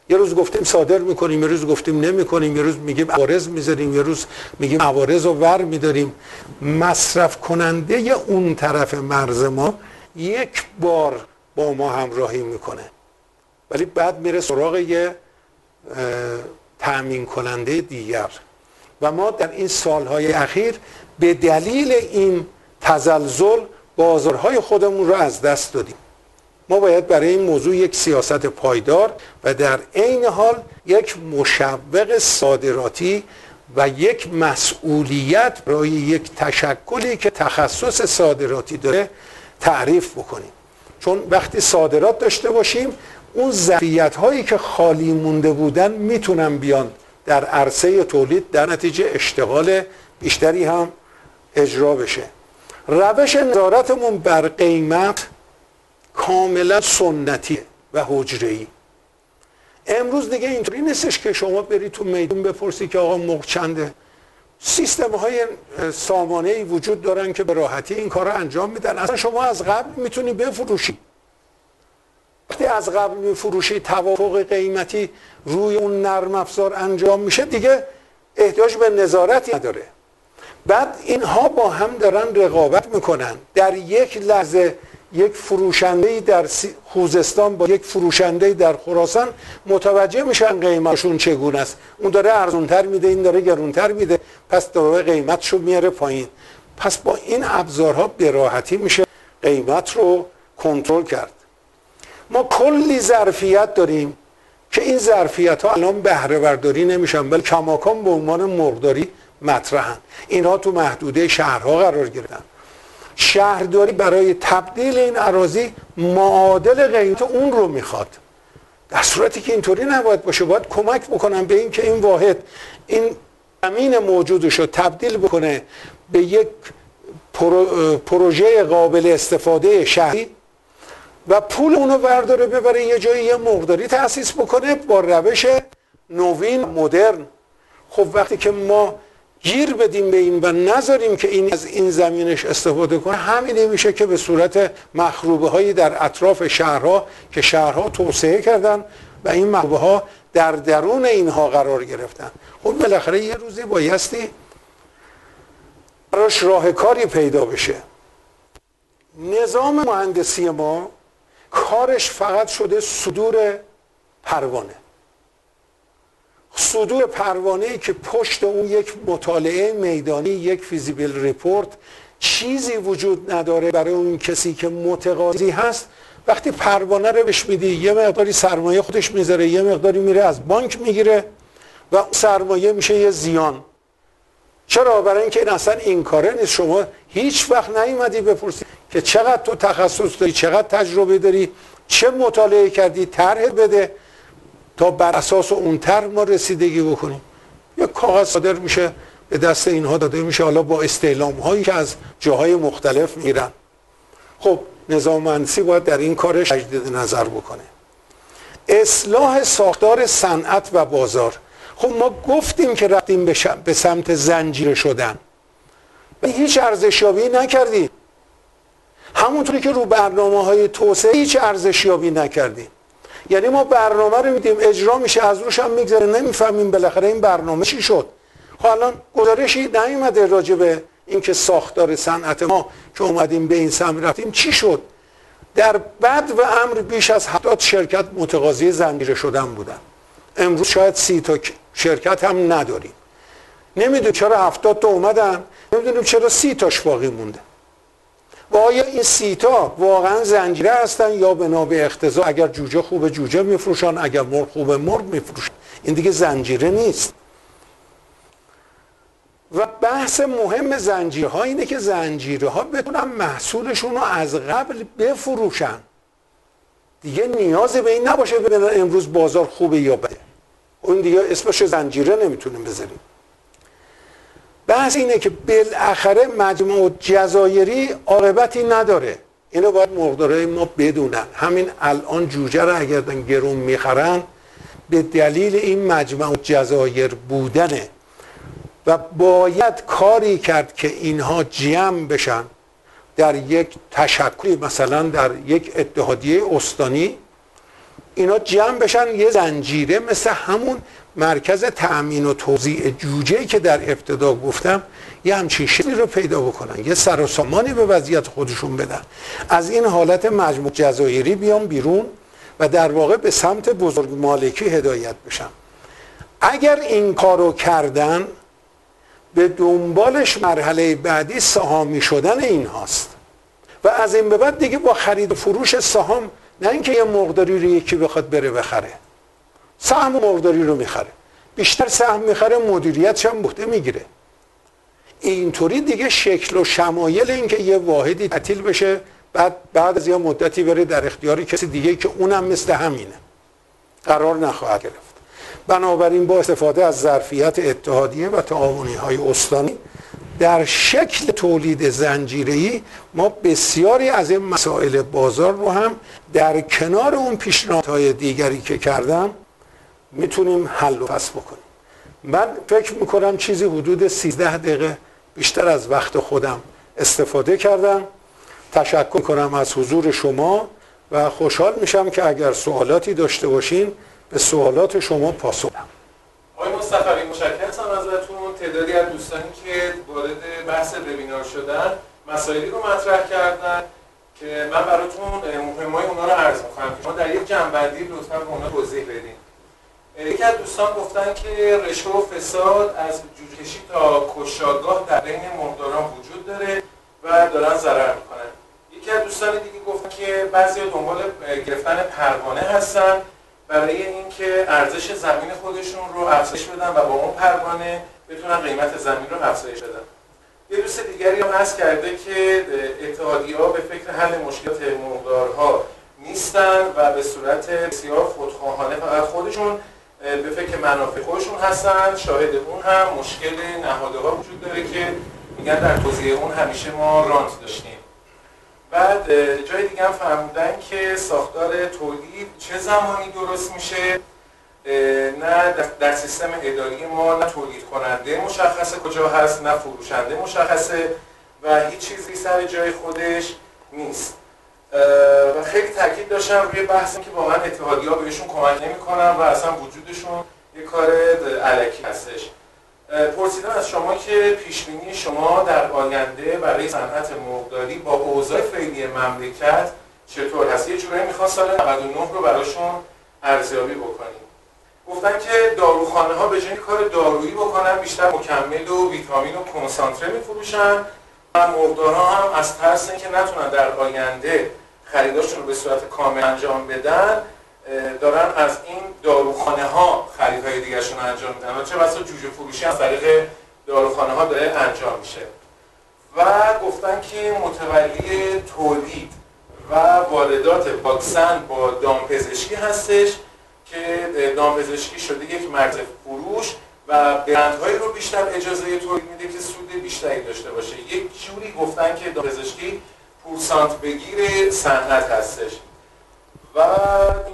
یه روز گفتیم صادر می‌کنیم یه روز گفتیم نمی‌کنیم یه روز میگیم عوارض می‌ذاریم یه روز میگیم عوارض رو ور میداریم. مصرف کننده اون طرف مرز ما یک بار با ما همراهی می‌کنه. ولی بعد میره سراغ یه تأمین کننده دیگر. و ما در این سالهای اخیر به دلیل این تزلزل بازارهای خودمون رو از دست دادیم. ما باید برای این موضوع یک سیاست پایدار و در عین حال یک مشوق صادراتی و یک مسئولیت برای یک تشکلی که تخصص صادراتی داره تعریف بکنیم. چون وقتی صادرات داشته باشیم اون ظرفیت هایی که خالی مونده بودن می‌تونن بیان در عرصه تولید در نتیجه اشتغال بیشتری هم اجرا بشه. روش نظارتمون بر قیمت کاملا سنتی و حجره امروز دیگه اینطوری نیستش که شما بری تو میدون بپرسی که آقا مرغ چنده. سیستم های سامانه ای وجود دارن که به راحتی این کار رو انجام میدن. اصلا شما از قبل می‌تونی بفروشی. وقتی از قبل میفروشی توافق قیمتی روی اون نرم افزار انجام میشه دیگه احتیاج به نظارتی نداره. بعد اینها با هم دارن رقابت می‌کنن. در یک لحظه یک فروشنده در خوزستان با یک فروشنده در خراسان متوجه میشن قیمتشون چگونه است. اون داره ارزونتر میده این داره گرونتر میده. پس داره قیمتشو میاره پایین. پس با این ابزارها به راحتی میشه قیمت رو کنترل کرد. ما کلی ظرفیت داریم که این ظرفیت ها الان بهره برداری نمیشن بل کماکان به عنوان مرغداری مطرحن. اینها تو محدوده شهرها قرار گرفتن. شهرداری برای تبدیل این عراضی معادل قیمت اون رو می‌خواد. در صورتی که اینطوری نباید باشه. باید کمک بکنم به این که این واحد این زمین موجودش رو تبدیل بکنه به یک پروژه قابل استفاده شهری و پول اونو برداره ببره یه جایی یه مقداری تأسیس بکنه با روش نوین مدرن. خب وقتی که ما گیر بدیم به این و نذاریم که این از این زمینش استفاده کنه. همینی میشه که به صورت مخروبه هایی در اطراف شهرها که شهرها توسعه کردن و این مخروبه ها در درون اینها قرار گرفتن. خب بالاخره یه روزی بایستی براش راه کاری پیدا بشه. نظام مهندسی ما کارش فقط شده صدور پروانه. صدور پروانه که پشت اون یک مطالعه میدانی یک فیزیبل ریپورت چیزی وجود نداره برای اون کسی که متقاضی هست. وقتی پروانه رو بهش میدی یه مقداری سرمایه خودش می‌ذاره یه مقداری میره از بانک می‌گیره و سرمایه میشه یه زیان. چرا؟ برای اینکه این اصلا این کاره نیست. شما هیچ وقت نیومدی بپرسی که چقدر تو تخصص داری چقدر تجربه داری چه مطالعه کردی طرح بده. تا بر اساس اون طرح ما رسیدگی بکنیم. یک کاغذ صادر میشه به دست اینها داده میشه حالا با استعلام هایی که از جاهای مختلف میرن. خب نظام مهندسی باید در این کارش تجدید نظر بکنه. اصلاح ساختار صنعت و بازار. خب ما گفتیم که رفتیم به سمت زنجیره شدن. و هیچ ارزشیابی نکردیم. همونطوری که رو برنامه های توسعه هیچ ارزشیابی نکردیم. یعنی ما برنامه رو میدیم اجرا میشه از روش هم میگذره. نمی‌فهمیم بالاخره این برنامه چی شد. خب الان گزارشی نیومده راجع به اینکه ساختار صنعت ما که اومدیم به این سم رفتیم چی شد. در بد و امر بیش از 70 شرکت متقاضی زنجیره شدن بودن. امروز شاید سی تا شرکت هم نداریم. نمی‌دونیم چرا هفتاد تا اومدن نمی‌دونیم چرا سی تاش باقی مونده. و آیا این سیتا واقعا زنجیره هستن یا بنا به اختزا اگر جوجه خوب جوجه میفروشن اگر مرغ خوب مرغ میفروشن. این دیگه زنجیره نیست. و بحث مهم زنجیره ها اینه که زنجیره ها بتونن محصولشون رو از قبل بفروشن. دیگه نیاز به این نباشه ببینن امروز بازار خوبه یا بده. اون دیگه اسمش زنجیره نمی‌تونیم بذاریم. بحث اینه که بالاخره مجموع جزایری عاقبتی نداره. اینو باید مقداره ما بدونن. همین الان جوجه رو اگر گرون می‌خرن به دلیل این مجموع جزایر بودنه. و باید کاری کرد که اینها جمع بشن در یک تشکلی مثلا در یک اتحادیه استانی. اینا جمع بشن یه زنجیره مثل همون مرکز تأمین و توضیع جوجه که در ابتدا گفتم یه همچین شکلی رو پیدا بکنن یه سر و سامانی به وضعیت خودشون بدن. از این حالت مجموع جزایری بیان بیرون و در واقع به سمت بزرگ مالکی هدایت بشن. اگر این کارو کردن به دنبالش مرحله بعدی سهامی شدن این هاست. و از این به بعد دیگه با خرید و فروش سهام نه اینکه یه مقداری رو یکی بخواد بره بخره. سهم مقداری رو می‌خره. بیشتر سهم می‌خره مدیریتش هم بوده می‌گیره. اینطوری دیگه شکل و شمایل اینکه یه واحدی تعطیل بشه بعد بعد از یه مدتی بره در اختیار کسی دیگه که اونم مثل همینه. قرار نخواهد گرفت. بنابراین با استفاده از ظرفیت اتحادیه و تعاونی های استانی در شکل تولید زنجیری ما بسیاری از این مسائل بازار رو هم در کنار اون پیشنهادهای دیگری که کردم می‌تونیم حل و فصل بکنیم. من فکر می‌کنم چیزی حدود 13 دقیقه بیشتر از وقت خودم استفاده کردم. تشکر کنم از حضور شما و خوشحال میشم که اگر سوالاتی داشته باشین به سوالات شما پاسخ بدم. آقای مصطفی مشکل ازتون. تعدادی از دوستانی که وارد بحث وبینار شدن مسائلی رو مطرح کردن که من براتون مهمای اونا رو عرض می‌کنم. شما در یک جنبندی لطفا به اونا توضیح بدین. یکی از دوستان گفتن که رشوه و فساد از جوجهشی تا کشاگاه در بین مهداران وجود داره و دارن ضرر می‌کنن. یکی از دوستان دیگه گفتن که بعضی دنبال گرفتن پروانه هستن برای اینکه ارزش زمین خودشون رو افزایش بدن و با اون پروانه بتونن قیمت زمین رو افزایش بدن. یه دوست دیگری هم هست کرده که اتحادی ها به فکر حل مشکلات مقدارها نیستن و به صورت بسیار خودخواهانه فقط خودشون به فکر منافع خودشون هستن شاهد اون هم مشکل نهاده ها وجود داره که میگن در توضیح اون همیشه ما رانت داشتیم. بعد جای دیگه هم فرمودن که ساختار تولید چه زمانی درست میشه؟ نه در سیستم اداری ما نه تولید کننده مشخصه کجا هست نه فروشنده مشخصه و هیچ چیزی سر جای خودش نیست. و خیلی تاکید داشتم روی بحثی که واقعا اتحادی ها بهشون کمک نمی‌کنن و اصلا وجودشون یه کار علکی هستش. پرسیدم از شما که پیشبینی شما در آینده برای صنعت مرغداری با اوضاع فعلی مملکت چطور هست؟ یه جورایی می‌خواد سال 99 رو براشون ارزیابی بکنیم. گفتن که داروخانه ها به جای کار دارویی بکنن بیشتر مکمل و ویتامین و کنسانتره میفروشن. مرغدارها هم از ترس اینکه نتونن در آینده خریداشون رو به صورت کامل انجام بدن دارن از این داروخانه ها خریدهای دیگرشون انجام میدن و چه بسا جوجه فروشی از طریق داروخانه ها داره انجام میشه. و گفتن که متولی تولید و واردات واکسن با دامپزشکی هستش که دامپزشکی شده یک مرز فروش و برندهایی رو بیشتر اجازه تولید میده که سود بیشتری داشته باشه. یک جوری گفتن که دامپزشکی پورسانت بگیر صنعت هستش. و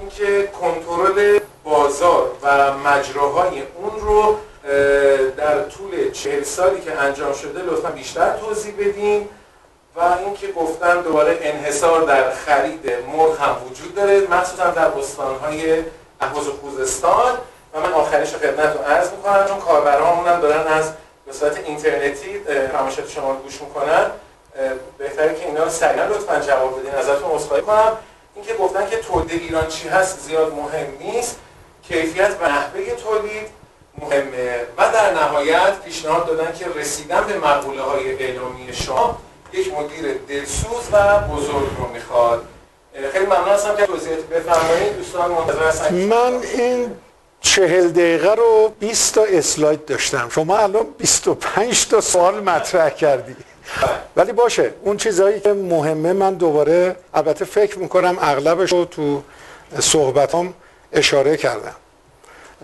اینکه کنترل بازار و مجراهای اون رو در طول چهل سالی که انجام شده لطفا بیشتر توضیح بدیم و اینکه گفتن دوباره انحصار در خرید مرغ هم وجود داره مخصوصا در استانهای اهواز خوزستان. من آخریش رو خدمتتون عرض می‌کنم چون کاربرامون هم دارن از به صورت اینترنتی فرمایشات شما رو گوش می‌کنن. بهتره که اینا رو سریعا لطفا جواب بدین ازتون عذرخواهی کنم. اینکه گفتن که تولید ایران چی هست زیاد مهم نیست. کیفیت و نحوه تولید مهمه. و در نهایت پیشنهاد دادن که رسیدن به مقوله های اعلامی شما یک مدیر دلسوز و بزرگ رو می‌خواد. خیلی ممنون هستم که توضیحات بفرمایید. دوستان منتظر هستم من این چهل دقیقه رو 20 تا اسلاید داشتم. شما الان 25 تا سوال مطرح کردی. ولی باشه اون چیزهایی که مهمه من دوباره البته فکر می‌کنم اغلبش رو تو صحبتام اشاره کردم.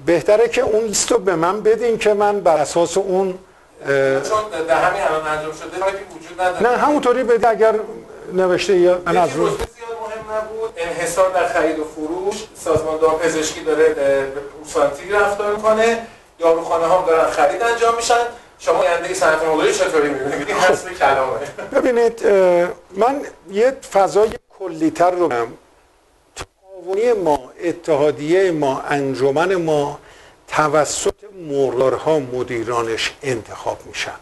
بهتره که اون لیست رو به من بدین که من بر اساس اون چون در همین الان انجام شده وجود نداره. نه همونطوری بده اگر نوشته یا من از نبود. انحصار در خرید و فروش سازمان پزشکی داره به پورسانتی رفتار می‌کنه. داروخانه ها دارن خرید انجام میشن. شما آینده صنعت مقداری چطوری می‌بینید؟ این حسب کلامه. ببینید من یه فضای کلیتر رو تعاونی ما اتحادیه ما انجمن ما توسط مرغدارها مدیرانش انتخاب میشن.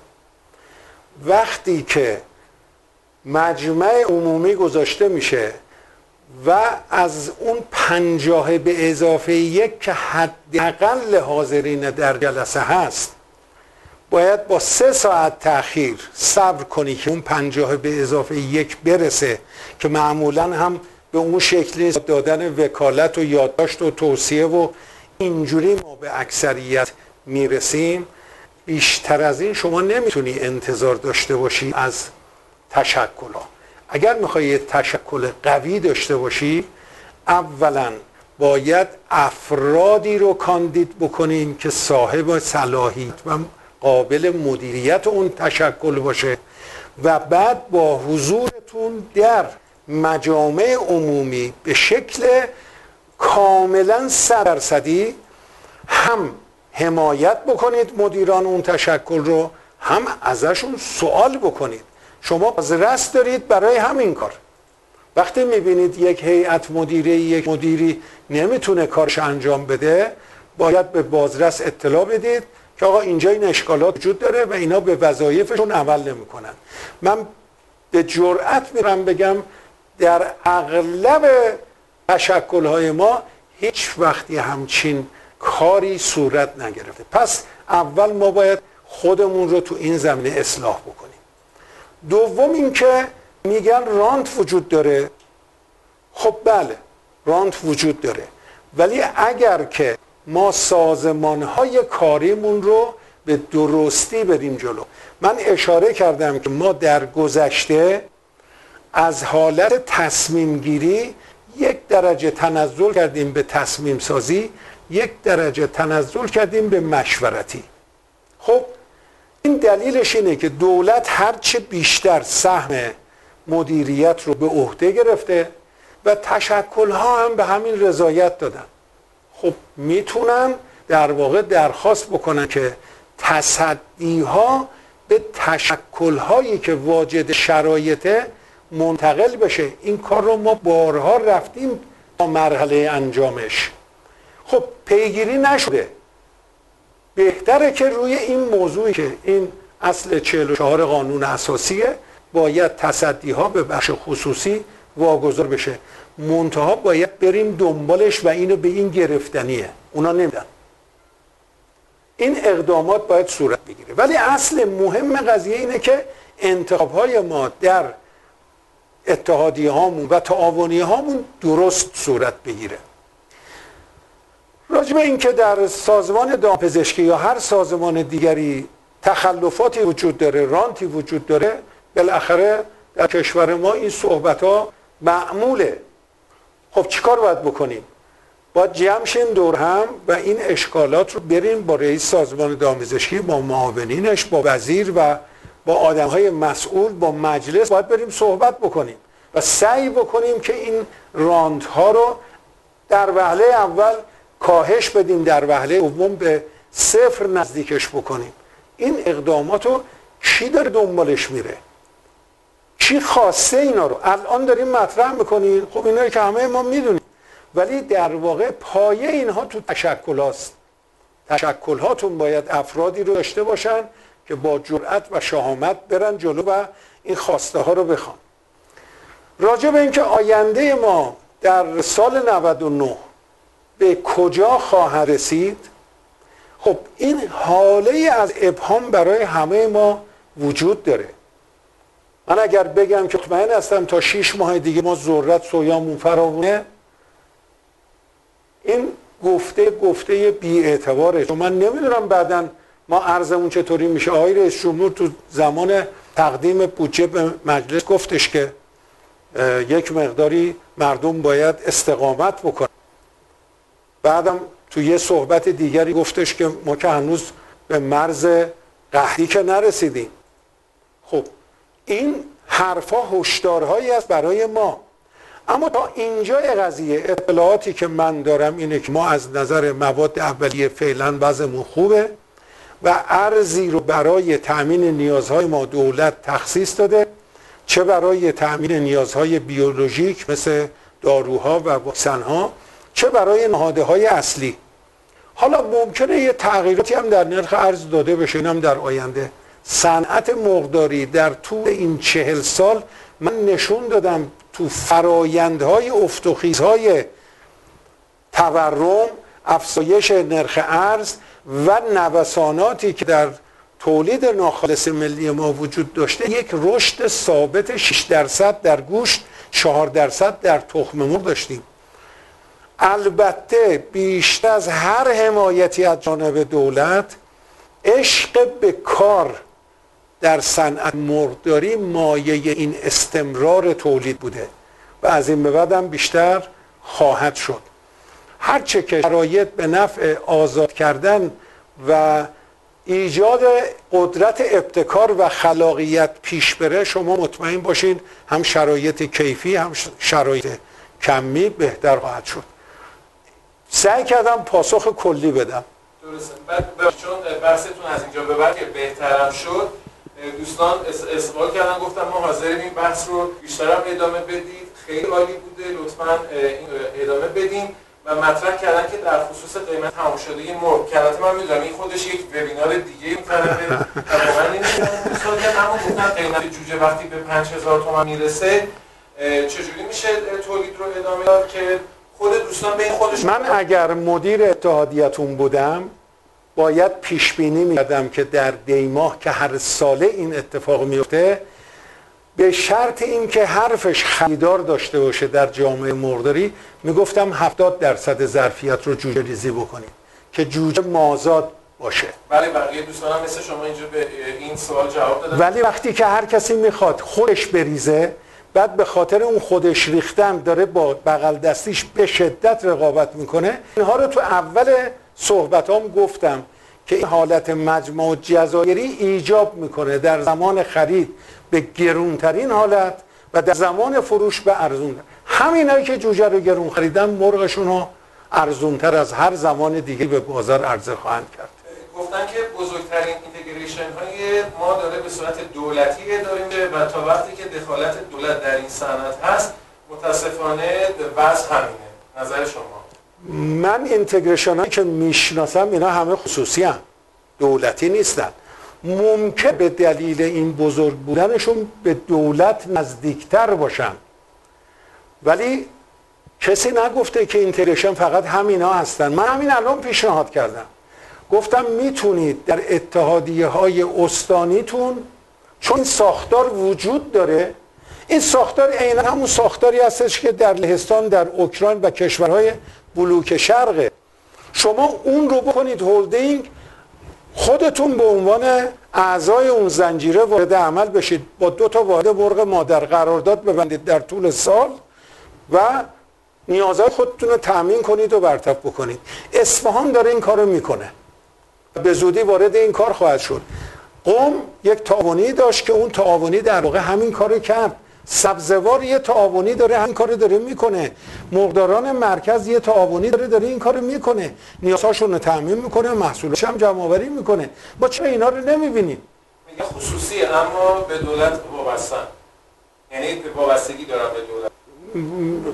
وقتی که مجمع عمومی گذاشته میشه و از اون پنجاه به اضافه یک که حداقل حاضرین در جلسه هست باید با سه ساعت تاخیر صبر کنی که اون پنجاه به اضافه یک برسه که معمولا هم به اون شکلی دادن وکالت و یادداشت و توصیه و اینجوری ما به اکثریت می‌رسیم. بیشتر از این شما نمی‌تونی انتظار داشته باشی از تشکل ها اگر می‌خوای تشکل قوی داشته باشی اولا باید افرادی رو کاندید بکنین که صاحب صلاحیت و قابل مدیریت اون تشکل باشه و بعد با حضورتون در مجامع عمومی به شکل کاملا سرسدی هم حمایت بکنید مدیران اون تشکل رو هم ازشون سوال بکنید. شما رست دارید برای همین کار. وقتی می‌بینید یک هیئت مدیره یک مدیری نمی‌تونه کارش انجام بده باید به بازرس اطلاع بدید که آقا اینجا این اشکالات وجود داره و اینا به وظایفشون عمل نمی‌کنن. من به جرأت میرم بگم در اغلب تشکلهای ما هیچ وقتی همچین کاری صورت نگرفته. پس اول ما باید خودمون رو تو این زمینه اصلاح بکنیم. دوم اینکه میگن رانت وجود داره. خب بله رانت وجود داره. ولی اگر که ما سازمان های کاریمون رو به درستی بریم جلو. من اشاره کردم که ما در گذشته از حالت تصمیم گیری یک درجه تنزل کردیم به تصمیم سازی یک درجه تنزل کردیم به مشورتی. خب این دلیلش اینه که دولت هرچه بیشتر سهم مدیریت رو به عهده گرفته و تشکل ها هم به همین رضایت دادن. خب می‌تونن در واقع درخواست بکنن که تصدی ها به تشکل هایی که واجد شرایطه منتقل بشه. این کار رو ما بارها رفتیم تا مرحله انجامش. خب پیگیری نشده. بهتره که روی این موضوعی که این اصل 44 قانون اساسیه باید تصدی ها به بخش خصوصی واگذار بشه. منتها باید بریم دنبالش و اینو به این گرفتنیه. اونا نمیدن. این اقدامات باید صورت بگیره. ولی اصل مهم قضیه اینه که انتخاب های ما در اتحادی هامون و تعاونی هامون درست صورت بگیره. راجب اینکه در سازمان دامپزشکی یا هر سازمان دیگری تخلفاتی وجود داره رانتی وجود داره بالاخره در کشور ما این صحبت ها معموله. خب چیکار باید بکنیم؟ باید جمع دور هم و این اشکالات رو بریم با رئیس سازمان دامپزشکی با معاونینش با وزیر و با آدم های مسئول با مجلس باید بریم صحبت بکنیم و سعی بکنیم که این راند ها رو در وهله اول کاهش بدیم در وهله دوم به صفر نزدیکش بکنیم. این اقدامات رو کی داره دنبالش میره؟ کی خواسته اینا رو؟ الان داریم مطرح می‌کنیم. خب اینا که همه ما می‌دونیم. ولی در واقع پایه اینها تو تشکل هاست تشکل هاتون باید افرادی رو داشته باشن که با جرأت و شهامت برن جلو و این خواسته ها رو بخوان. راجع به اینکه آینده ما در سال 99 به کجا خواهد رسید؟ خب این حاله از ابهام برای همه ما وجود داره. من اگر بگم که مطمئن هستم تا 6 ماه دیگه ما ذرت سویامون فراونه این گفته گفته بی اعتباره چون من نمی‌دونم بعدا ما ارزمون چطوری میشه. آقای رئیس جمهور تو زمان تقدیم بودجه به مجلس گفتش که یک مقداری مردم باید استقامت بکنن. بعدم تو یه صحبت دیگری گفتش که ما که هنوز به مرز قهدی که نرسیدیم. خب این حرفا هشدارهایی است برای ما. اما تا اینجا قضیه اطلاعاتی که من دارم اینه که ما از نظر مواد اولیه فعلا وضعمون خوبه و ارزی رو برای تأمین نیازهای ما دولت تخصیص داده چه برای تأمین نیازهای بیولوژیک مثل داروها و واکسنها چه برای نهاده های اصلی. حالا ممکنه یه تغییراتی هم در نرخ ارز داده بشه هم در آینده. صنعت مقداری در طول این چهل سال من نشون دادم تو فرایندهای افتخیزهای تورم افزایش نرخ ارز و نوساناتی که در تولید ناخالص ملی ما وجود داشته یک رشد ثابت 6 درصد در گوشت 4 درصد در تخم مرغ داشتیم. البته بیشتر از هر حمایتی از جانب دولت عشق به کار در صنعت مرغداری مایه این استمرار تولید بوده و از این به بعدم بیشتر خواهد شد. هرچه که شرایط به نفع آزاد کردن و ایجاد قدرت ابتکار و خلاقیت پیش بره شما مطمئن باشین هم شرایط کیفی هم شرایط کمی بهتر خواهد شد. سعی کردم پاسخ کلی بدم. درسته. بعد چون بحثتون از اینجا به بعد بهترم شد دوستان استقبال کردن گفتم ما حاضریم این بحث رو بیشتر هم ادامه بدید. خیلی عالی بوده لطفا ادامه بدیم و مطرح کردن که در خصوص قیمت تمام شده مرغ. که من می‌دونم این خودش یک وبینار دیگه این طرفه و من نمی‌دونم. اما گفتن قیمت جوجه وقتی به 5000 تومان می‌رسه چجوری میشه تولید رو ادامه داد که دوستان خودش من اگر مدیر اتحادیتون بودم باید پیش بینی می‌کردم که در دیماه که هر ساله این اتفاق میفته به شرط اینکه حرفش خریدار داشته باشه در جامعه مرداری می‌گفتم 70 درصد ظرفیت رو جوجه ریزی بکنید که جوجه مازاد باشه. بله بقیه دوستان مثل شما اینجا به این سوال جواب دادن. ولی وقتی که هر کسی می‌خواد خودش بریزه بعد به خاطر اون خودش ریختن داره با بغل دستیش به شدت رقابت می‌کنه. اینها رو تو اول صحبتام گفتم که این حالت مجموع جزایری ایجاب می‌کنه در زمان خرید به گرونترین حالت و در زمان فروش به ارزون. همینایی که جوجه رو گرون خریدن مرغشون رو ارزونتر از هر زمان دیگه به بازار عرضه خواهند کرد. گفتن که بزرگترین اینتگریشن های ما داره به صورت دولتی داریم و تا وقتی که دخالت دولت در این صنعت هست متاسفانه وضع همینه. نظر شما؟ من اینتگریشن که می‌شناسم اینا همه خصوصی هم. دولتی نیستن. ممکن به دلیل این بزرگ بودنشون به دولت نزدیکتر باشن. ولی کسی نگفته که اینتگریشن فقط همینا هستن. من همین الان پیشنهاد کردم. گفتم می‌تونید در اتحادیه های استانیتون چون ساختار وجود داره این ساختار عینا همون ساختاری هستش که در لهستان در اوکراین و کشورهای بلوک شرقه. شما اون رو بکنید هولدینگ خودتون به عنوان اعضای اون زنجیره وارد عمل بشید. با دو تا واحد مرغ مادر قرارداد ببندید در طول سال و نیازهای خودتون رو تأمین کنید و برطرف بکنید. اصفهان داره این کارو می‌کنه. به زودی وارد این کار خواهد شد. قوم یک تعاونی داشت که اون تعاونی در واقع همین کارو کرد. سبزوار یه تعاونی داره همین کارو داره می‌کنه. مقداران مرکز یه تعاونی داره داره این کارو می‌کنه. نیازهاشون رو تامین می‌کنه محصولش هم جمع آوری می‌کنه. ما چرا اینا رو نمی‌بینیم؟ خصوصی اما به دولت وابستن. یعنی وابستگی دارن به دولت.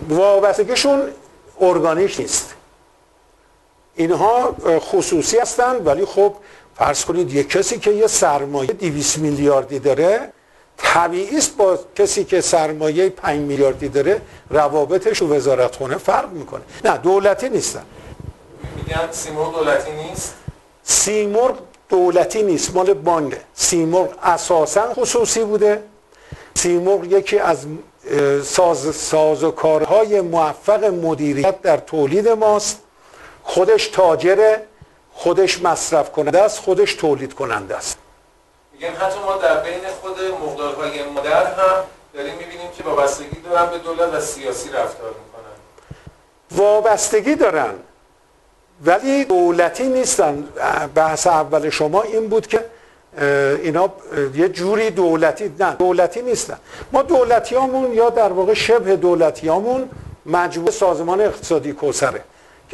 وابستگیشون ارگانیک نیست. اینها خصوصی هستند ولی خب فرض کنید یک کسی که یه سرمایه 200 میلیاردی داره طبیعی است با کسی که سرمایه 5 میلیاردی داره روابطش و وزارتخونه فرق می‌کنه. نه دولتی نیستن. میگن سیمرغ دولتی نیست؟ سیمرغ دولتی نیست مال بانده سیمرغ اساسا خصوصی بوده. سیمرغ یکی از ساز, ساز و کارهای موفق مدیریت در تولید ماست. خودش تاجر خودش مصرف کننده است خودش تولید کننده است. میگن حتی ما در بین خود مقدارهای مادر هم داریم می‌بینیم که وابستگی دارن به دولت و سیاسی رفتار می‌کنن. وابستگی دارن ولی دولتی نیستن. بحث اول شما این بود که اینا یه جوری دولتی نه دولتی نیستن. ما دولتیامون یا در واقع شبه دولتیامون مجموعه سازمان اقتصادی کوسره.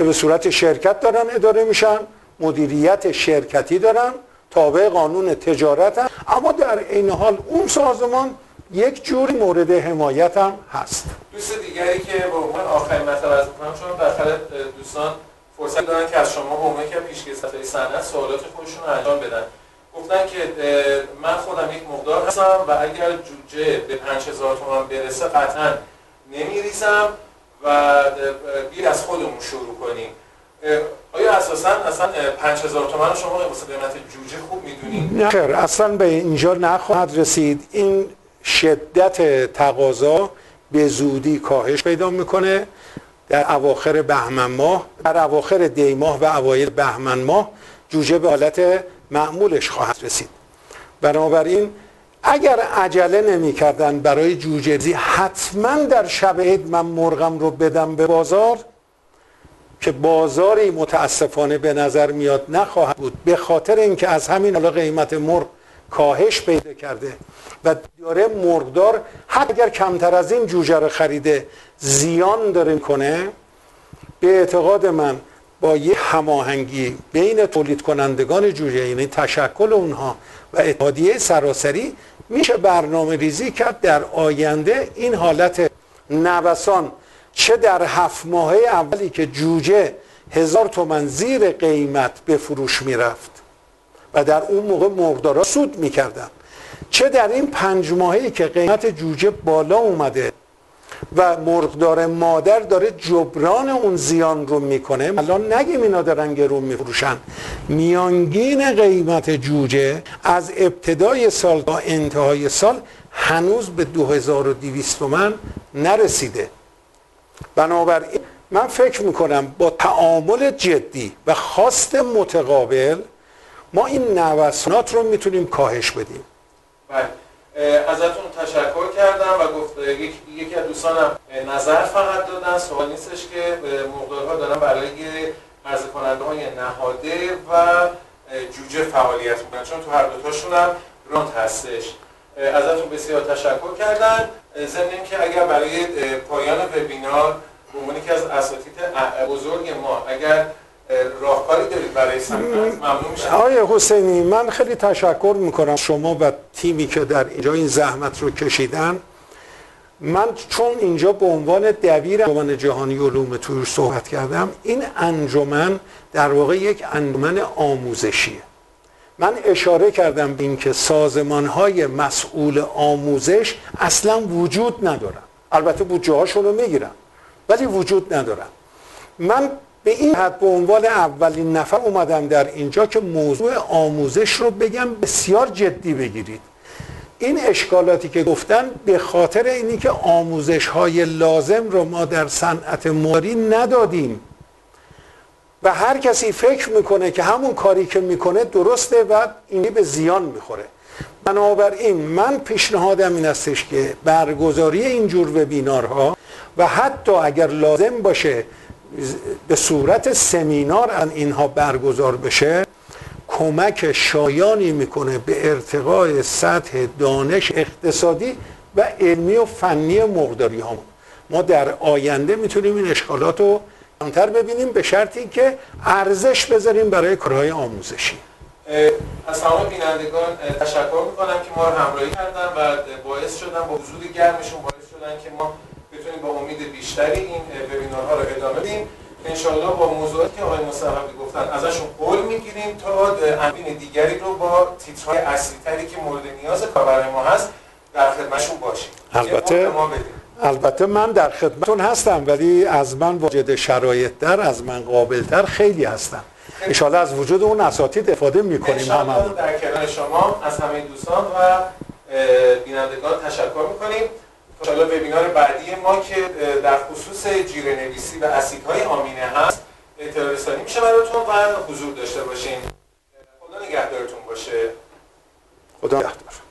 که به صورت شرکت دارن اداره میشن مدیریت شرکتی دارن تابع قانون تجارت هم. اما در این حال اون سازمان یک جوری مورد حمایت هم هست. دوست دیگری که به عنوان آخرین مطلب از کنم چون بالاخره دوستان فرصت دارن که از شما به عنوان که پیشکسوت صنعت سوالات خودشون رو انجام بدن. گفتن که من خودم یک مقدار هستم و اگر جوجه به 5000 تومان برسه قطعا نمیریزم. و بیر از خودمون شروع کنیم. آیا اساسا اصلا 5000 تومان شما واسه قیمت جوجه خوب می‌دونید؟ خیر. اصلا به اینجا نخواهد رسید. این شدت تقاضا به زودی کاهش پیدا می‌کنه. در اواخر بهمن ماه در اواخر دی ماه و اوایل بهمن ماه جوجه به حالت معمولش خواهد رسید. بنابراین اگر عجله نمی کردن برای جوجه حتما در شب عید من مرغم رو بدم به بازار که بازاری متاسفانه به نظر میاد نخواهد بود به خاطر اینکه از همین حالا قیمت مرغ کاهش پیدا کرده و داره مرغدار حتی اگر کمتر از این جوجه رو خریده زیان داره کنه به اعتقاد من با یه هماهنگی بین تولید کنندگان جوجه یعنی تشکل اونها و اتحادیه سراسری میشه برنامه ریزی کرد در آینده این حالت نوسان چه در هفت ماهه اولی که جوجه هزار تومن زیر قیمت به فروش می‌رفت و در اون موقع مرغدارا سود می‌کردن. چه در این پنج ماهی که قیمت جوجه بالا اومده و مرغدار مادر داره جبران اون زیان رو می‌کنه. الان نگیم اینا دارن گرون میفروشن. میانگین قیمت جوجه از ابتدای سال تا انتهای سال هنوز به 2200 تومن نرسیده. بنابراین من فکر می‌کنم با تعامل جدی و خواست متقابل ما این نوسانات رو می‌تونیم کاهش بدیم. بله. ازتون تشکر کردم و گفت یکی از دوستانم نظر فقط دادن سوال نیستش که مقدارها دارن برای عرض کننده های نهاده و جوجه فعالیت می‌کنن چون تو هر دوتاشون هم رانت هستش ازتون بسیار تشکر کردن. ضمن که اگر برای پایان وبینار به عنوان از اساتید بزرگ ما اگر راهکاری دارید برای ممنون میشم. آقای حسینی من خیلی تشکر می‌کنم شما و تیمی که در اینجا این زحمت رو کشیدن. من چون اینجا به عنوان دبیر انجمن جهانی علوم توی صحبت کردم این انجمن در واقع یک انجمن آموزشیه. من اشاره کردم به اینکه سازمان های مسئول آموزش اصلا وجود ندارن. البته بودجه هاشون رو می‌گیرن ولی وجود ندارن. من به این حد به عنوان اولین نفر اومدم در اینجا که موضوع آموزش رو بگم بسیار جدی بگیرید. این اشکالاتی که گفتن به خاطر اینی که آموزش های لازم رو ما در صنعت ماری ندادیم. و هر کسی فکر می‌کنه که همون کاری که می‌کنه درسته و اینی به زیان می‌خوره. بنابراین من پیشنهادم این استش که برگزاری اینجور وبینارها و حتی اگر لازم باشه به صورت سمینار ان اینها برگزار بشه کمک شایانی می‌کنه به ارتقای سطح دانش اقتصادی و علمی و فنی مقداری همون ما در آینده می‌تونیم این اشکالات رو کمتر ببینیم به شرطی که ارزش بذاریم برای کارهای آموزشی. از تمام بینندگان تشکر می‌کنم که ما رو همراهی کردن و باعث شدن با وجود گرمشون باعث شدن که ما بتونیم با امید بیشتری این وبینارها رو ادامه بدیم. انشالله با موضوعاتی که آقای مصطفی گفتن ازشون قول می‌گیریم تا انبین دیگری رو با تیترهای اصلی تری که مورد نیاز کاربر ما هست در خدمتشون باشیم. البته البته من در خدمتون هستم ولی از من واجد شرایط در از من قابل تر خیلی هستم. انشالله از وجود اون اساتید افاده می‌کنیم هم در کنار شما از همه دوستان و بینندگان تشکر می‌کنیم. انشاءالله وبینار بعدی ما که در خصوص جیره نویسی و اسیدهای آمینه هست اطلاع رسانی میشه براتون و حضور داشته باشین. خدا نگهدارتون باشه. خدا نگهدار.